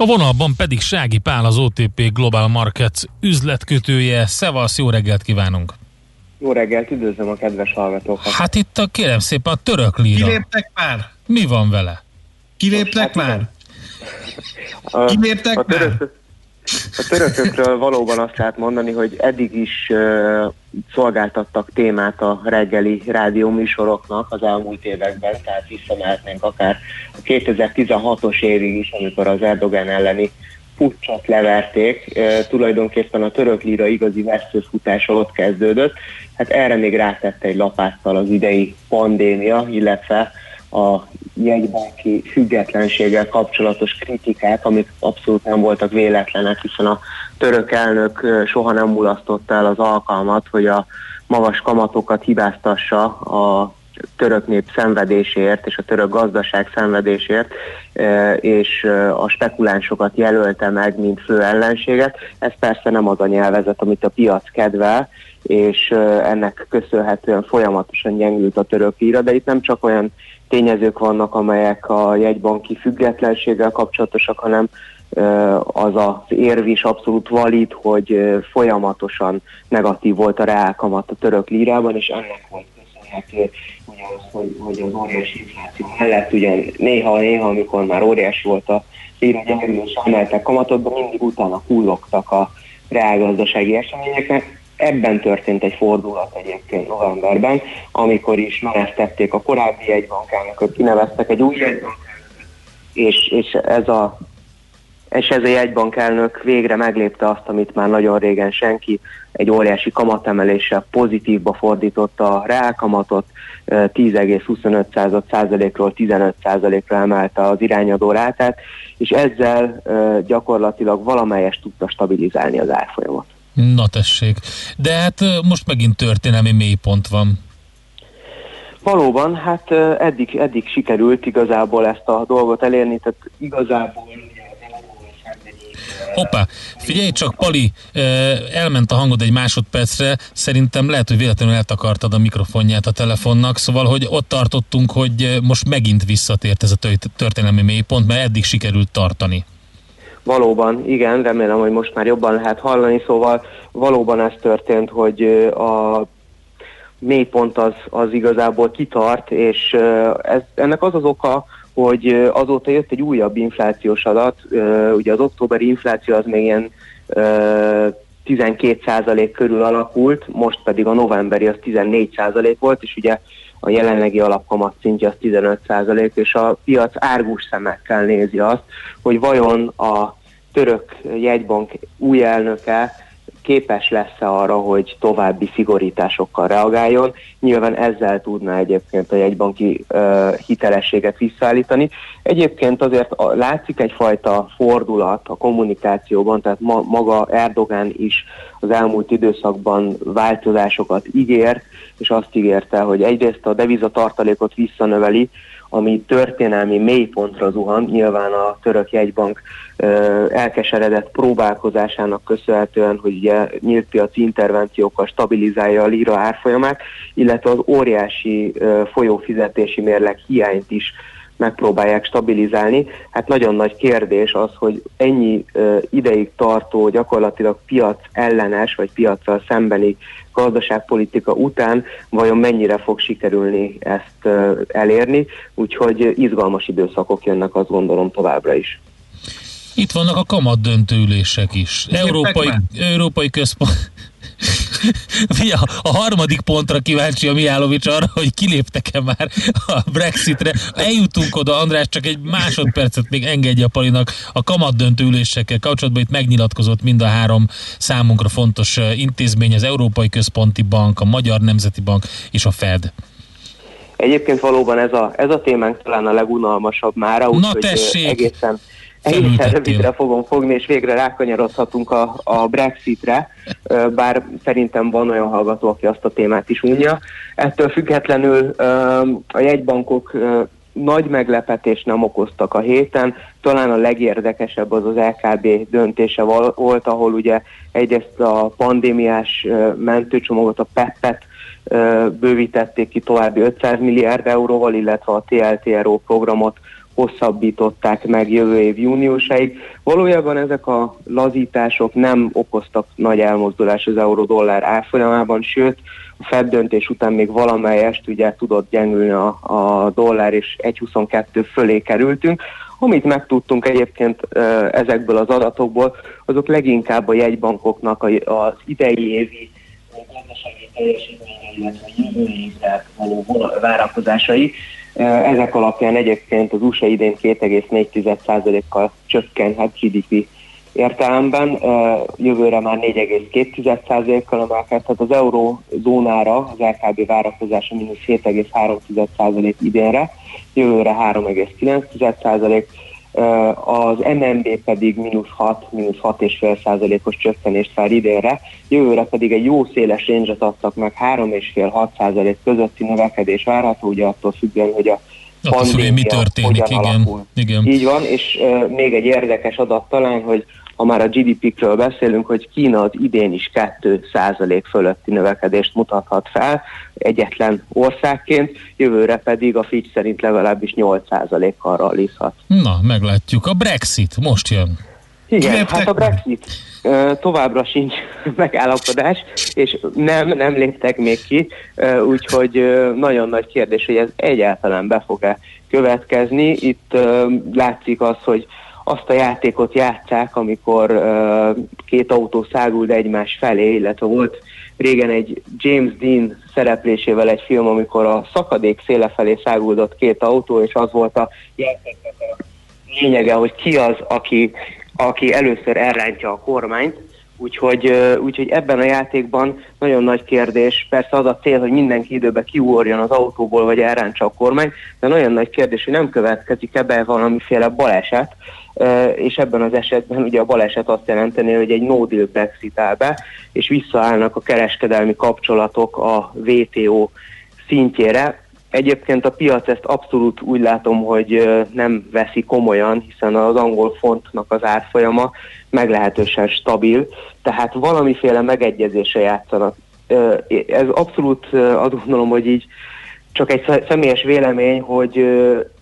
A vonalban pedig Sági Pál, az OTP Global Markets üzletkötője. Szevasz, jó reggelt kívánunk!
Jó reggelt, üdvözlöm a kedves hallgatókat.
Hát itt a kérem szépen a török líra.
Kiléptek már?
Mi van vele?
Kiléptek már?
A,
Kiléptek
a, török, a törökökről valóban azt lehet mondani, hogy eddig is uh, szolgáltattak témát a reggeli rádió műsoroknak az elmúlt években, tehát visszamehetnénk akár a 2016-os évig is, amikor az Erdogan elleni puccsot leverték. Uh, tulajdonképpen a török líra igazi veszőfutása ott kezdődött. Hát erre még rátette egy lapáttal az idei pandémia, illetve a jegybanki függetlenséggel kapcsolatos kritikák, amik abszolút nem voltak véletlenek, hiszen a török elnök soha nem mulasztotta el az alkalmat, hogy a magas kamatokat hibáztassa a török nép szenvedésért és a török gazdaság szenvedésért, és a spekulánsokat jelölte meg, mint fő ellenséget. Ez persze nem az a nyelvezet, amit a piac kedvel, és ennek köszönhetően folyamatosan gyengült a török líra, de itt nem csak olyan tényezők vannak, amelyek a jegybanki függetlenséggel kapcsolatosak, hanem az az érv is abszolút valid, hogy folyamatosan negatív volt a reálkamat a török lírában, és ennek volt köszönhető ugye az, hogy, hogy az óriási infláció mellett ugye néha-néha, amikor már óriási volt a líra gyengülő, és emeltek kamatot, de mindig utána hullogtak a reálgazdasági eseményeknek. Ebben történt egy fordulat egyébként novemberben, amikor is menesztették a korábbi jegybankelnököt, kineveztek egy új jegybankelnököt, és, és ez a és ez a jegybankelnök végre meglépte azt, amit már nagyon régen senki, egy óriási kamatemeléssel pozitívba fordította a reálkamatot, ö, 10,25 százalékról 15 százalékra emelte az irányadó rátát, és ezzel gyakorlatilag valamelyest tudta stabilizálni az árfolyamat.
Na tessék. De hát most megint történelmi mélypont van.
Valóban, hát eddig, eddig sikerült igazából ezt a dolgot elérni, tehát igazából
Hoppá, figyelj csak, Pali, elment a hangod egy másodpercre, szerintem lehet, hogy véletlenül eltakartad a mikrofonját a telefonnak, szóval, hogy ott tartottunk, hogy most megint visszatért ez a tört- történelmi mélypont, mert eddig sikerült tartani.
Valóban, igen, remélem, hogy most már jobban lehet hallani, szóval valóban ez történt, hogy a mélypont az, az igazából kitart, és ez, ennek az az oka, hogy azóta jött egy újabb inflációs adat, ugye az októberi infláció az még ilyen ö, 12% körül alakult, most pedig a novemberi az 14% volt, és ugye a jelenlegi alapkamat szintje az 15%, és a piac árgus szemekkel nézi azt, hogy vajon a török jegybank új elnöke képes lesz-e arra, hogy további szigorításokkal reagáljon. Nyilván ezzel tudná egyébként a jegybanki uh, hitelességet visszaállítani. Egyébként azért a, látszik egyfajta fordulat a kommunikációban, tehát ma, maga Erdogán is az elmúlt időszakban változásokat ígért, és azt ígérte, hogy egyrészt a devizatartalékot visszanöveli, ami történelmi mélypontra zuhan, nyilván a török jegybank ö, elkeseredett próbálkozásának köszönhetően, hogy ugye nyílt piaci intervenciókkal stabilizálja a lira árfolyamát, illetve az óriási ö, folyófizetési mérleg hiányt is megpróbálják stabilizálni. Hát nagyon nagy kérdés az, hogy ennyi ideig tartó, gyakorlatilag piac ellenes, vagy piacsal szembeni gazdaságpolitika után vajon mennyire fog sikerülni ezt elérni, úgyhogy izgalmas időszakok jönnek, azt gondolom továbbra is.
Itt vannak a kamat döntőülések is. Európai, Európai Központ... (laughs) Fia, a harmadik pontra kíváncsi a Mihálovics arra, hogy kiléptek-e már a Brexitre. Eljutunk oda, András, csak egy másodpercet még engedje a Palinak. A kamat döntőülésekkel kapcsolatban itt megnyilatkozott mind a három számunkra fontos intézmény, az Európai Központi Bank, a Magyar Nemzeti Bank és a Fed.
Egyébként valóban ez a, ez a témánk talán a legunalmasabb mára, úgyhogy egészen, egészen rövidre fogom fogni, és végre rákanyarodhatunk a, a Brexitre, bár szerintem van olyan hallgató, aki azt a témát is unja. Ettől függetlenül a jegybankok nagy meglepetést nem okoztak a héten, talán a legérdekesebb az az LKB döntése volt, ahol ugye egyrészt a pandémiás mentőcsomagot, a PEP-et bővítették ki további 500 milliárd euróval, illetve a TLTRO programot hosszabbították meg jövő év júniusáig. Valójában ezek a lazítások nem okoztak nagy elmozdulás az euró-dollár árfolyamában, sőt, a Fed döntés után még valamelyest ugye tudott gyengülni a, a dollár, és 1,22 fölé kerültünk. Amit megtudtunk egyébként ezekből az adatokból, azok leginkább a jegybankoknak az idei évi gazdasági teljesítménye, illetve jövő évre való várakozásai. Ö, Ezek alapján egyébként az USA idén 2,4%-kal csökkenhet GDP értelemben, ö, jövőre már 4,2%-kal emelkedhet. Az eurózónára, az LKB várakozása mínusz 7,3% idénre, jövőre 3,9%, az MNB pedig mínusz 6, mínusz 6,5 százalékos csökkenést vár idénre, jövőre pedig egy jó széles range adtak meg 3,5-6 százalék közötti növekedés várható, ugye attól függően, hogy a
függően, mi
pandémia
történik,
hogyan
igen.
alakul.
igen.
Így van, és uh, még egy érdekes adat talán, hogy ha már a GDP-kről beszélünk, hogy Kína az idén is 2% fölötti növekedést mutathat fel, egyetlen országként, jövőre pedig a Fitch szerint legalábbis 8%-kal rallizhat.
Na, meglátjuk. A Brexit most jön.
Igen, hát a Brexit továbbra sincs (laughs) megállapodás, és nem, nem léptek még ki, úgyhogy nagyon nagy kérdés, hogy ez egyáltalán be fog-e következni. Itt látszik az, hogy azt a játékot játszák, amikor két autó száguld egymás felé, illetve volt régen egy James Dean szereplésével egy film, amikor a szakadék széle felé száguldott két autó, és az volt a játéknak a lényege, hogy ki az, aki, aki először elrántja a kormányt, úgyhogy, úgyhogy ebben a játékban nagyon nagy kérdés, persze az a cél, hogy mindenki időben kiugorjon az autóból, vagy elrántsa a kormányt, de nagyon nagy kérdés, hogy nem következik ebbe valamiféle baleset, és ebben az esetben ugye a baleset azt jelenteni, hogy egy no deal Brexit áll be, és visszaállnak a kereskedelmi kapcsolatok a WTO szintjére. Egyébként a piac ezt abszolút úgy látom, hogy nem veszi komolyan, hiszen az angol fontnak az árfolyama meglehetősen stabil, tehát valamiféle megegyezése játszanak. Ez abszolút azt gondolom, hogy így csak egy sze- személyes vélemény, hogy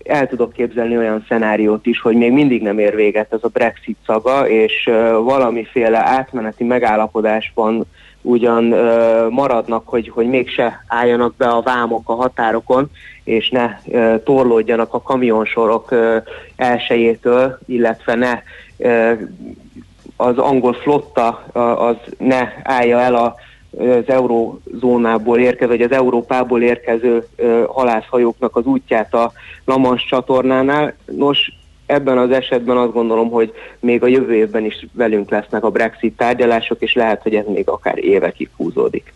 el tudok képzelni olyan szenáriót is, hogy még mindig nem ér véget ez a Brexit szaga, és valamiféle átmeneti megállapodásban ugyan ö, maradnak, hogy, hogy mégse álljanak be a vámok a határokon, és ne ö, torlódjanak a kamionsorok ö, elsőjétől, illetve ne ö, az angol flotta az ne állja el a az eurózónából érkező, vagy az Európából érkező halászhajóknak az útját a Lamans csatornánál. Nos, ebben az esetben azt gondolom, hogy még a jövő évben is velünk lesznek a Brexit tárgyalások, és lehet, hogy ez még akár évekig húzódik.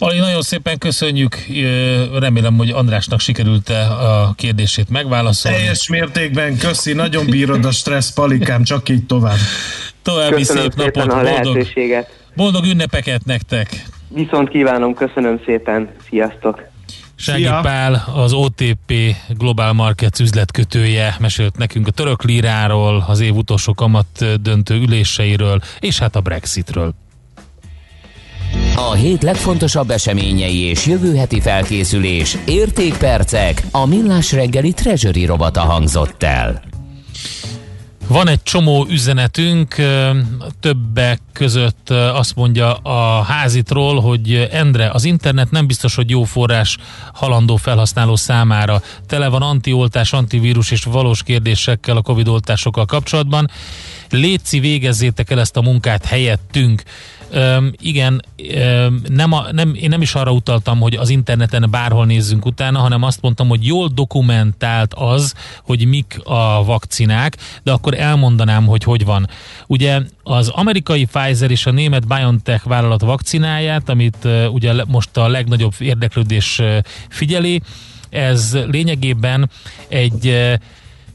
Ali, nagyon szépen köszönjük. Remélem, hogy Andrásnak sikerült a kérdését megválaszolni.
Teljes mértékben köszi, nagyon bírod a stressz, palikám, csak így tovább.
További
Köszönöm
szép
szépen
napot,
a
boldog,
lehetőséget.
Boldog ünnepeket nektek!
Viszont kívánom, köszönöm szépen, sziasztok!
Sági Pál, az OTP Global Markets üzletkötője mesélt nekünk a török líráról, az év utolsó kamat döntő üléseiről, és hát a Brexitről.
A hét legfontosabb eseményei és jövő heti felkészülés, értékpercek, a millás reggeli treasury robata hangzott el.
Van egy csomó üzenetünk, többek között azt mondja a házitról, hogy Endre, az internet nem biztos, hogy jó forrás halandó felhasználó számára. Tele van antioltás, antivírus és valós kérdésekkel a Covid oltásokkal kapcsolatban. Léci végezzétek el ezt a munkát helyettünk. Öm, igen, öm, nem a, nem, én nem is arra utaltam, hogy az interneten bárhol nézzünk utána, hanem azt mondtam, hogy jól dokumentált az, hogy mik a vakcinák, de akkor elmondanám, hogy hogy van. Ugye az amerikai Pfizer és a német BioNTech vállalat vakcináját, amit ö, ugye most a legnagyobb érdeklődés ö, figyeli, ez lényegében egy ö,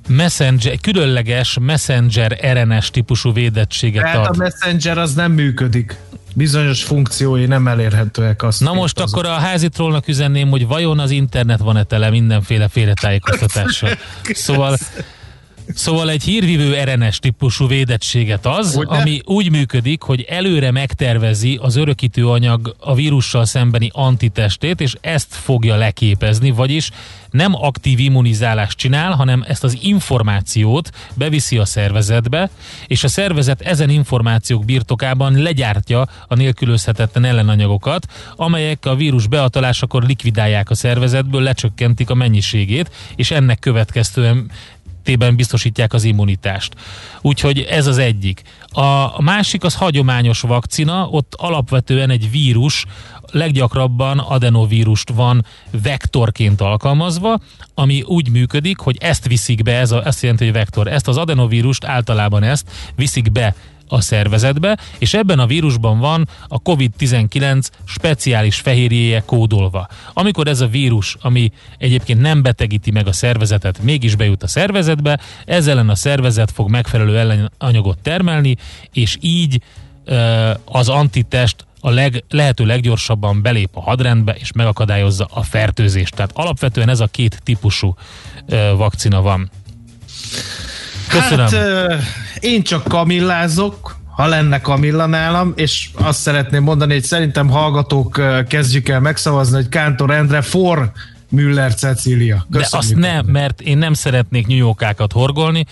messenger, egy különleges messenger RNS típusú védettséget
Tehát a
ad.
Messenger az nem működik. Bizonyos funkciói nem elérhetőek. Azt
Na most akkor a házitrollnak üzenném, hogy vajon az internet van-e tele mindenféle félretájékoztatással. (laughs) Szóval Szóval egy hírvívő RNS típusú védettséget az,
Ugye?
ami úgy működik, hogy előre megtervezi az örökítő anyag a vírussal szembeni antitestét, és ezt fogja leképezni, vagyis nem aktív immunizálást csinál, hanem ezt az információt beviszi a szervezetbe, és a szervezet ezen információk birtokában legyártja a nélkülözhetetlen ellenanyagokat, amelyek a vírus beatolásakor likvidálják a szervezetből, lecsökkentik a mennyiségét, és ennek következtően tében biztosítják az immunitást. Úgyhogy ez az egyik. A másik az hagyományos vakcina, ott alapvetően egy vírus, leggyakrabban adenovírust van vektorként alkalmazva, ami úgy működik, hogy ezt viszik be, ez a, azt jelenti, hogy vektor, ezt az adenovírust általában ezt viszik be a szervezetbe, és ebben a vírusban van a COVID-19 speciális fehérjéje kódolva. Amikor ez a vírus, ami egyébként nem betegíti meg a szervezetet, mégis bejut a szervezetbe, ellen a szervezet fog megfelelő ellenanyagot termelni, és így az antitest a leg, lehető leggyorsabban belép a hadrendbe, és megakadályozza a fertőzést. Tehát alapvetően ez a két típusú ö, vakcina van. Köszönöm.
Hát én csak kamillázok, ha lenne kamilla nálam, és azt szeretném mondani, hogy szerintem hallgatók kezdjük el megszavazni, hogy Kántor Endre for Müller Cecília.
De azt nem, mert én nem szeretnék nyújókákat horgolni.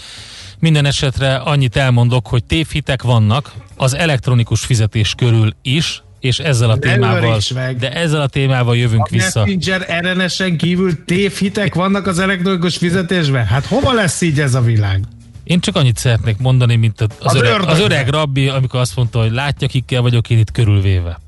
Minden esetre annyit elmondok, hogy tévhitek vannak az elektronikus fizetés körül is, és ezzel a
Ne
témával, de ezzel a témával jövünk
A
vissza.
Messenger RNS-en kívül tévhitek vannak az elektronikus fizetésben? Hát hova lesz így ez a világ?
Én csak annyit szeretnék mondani, mint az,
Az
öreg, az öreg rabbi, amikor azt mondta, hogy látja, kikkel vagyok én itt körülvéve.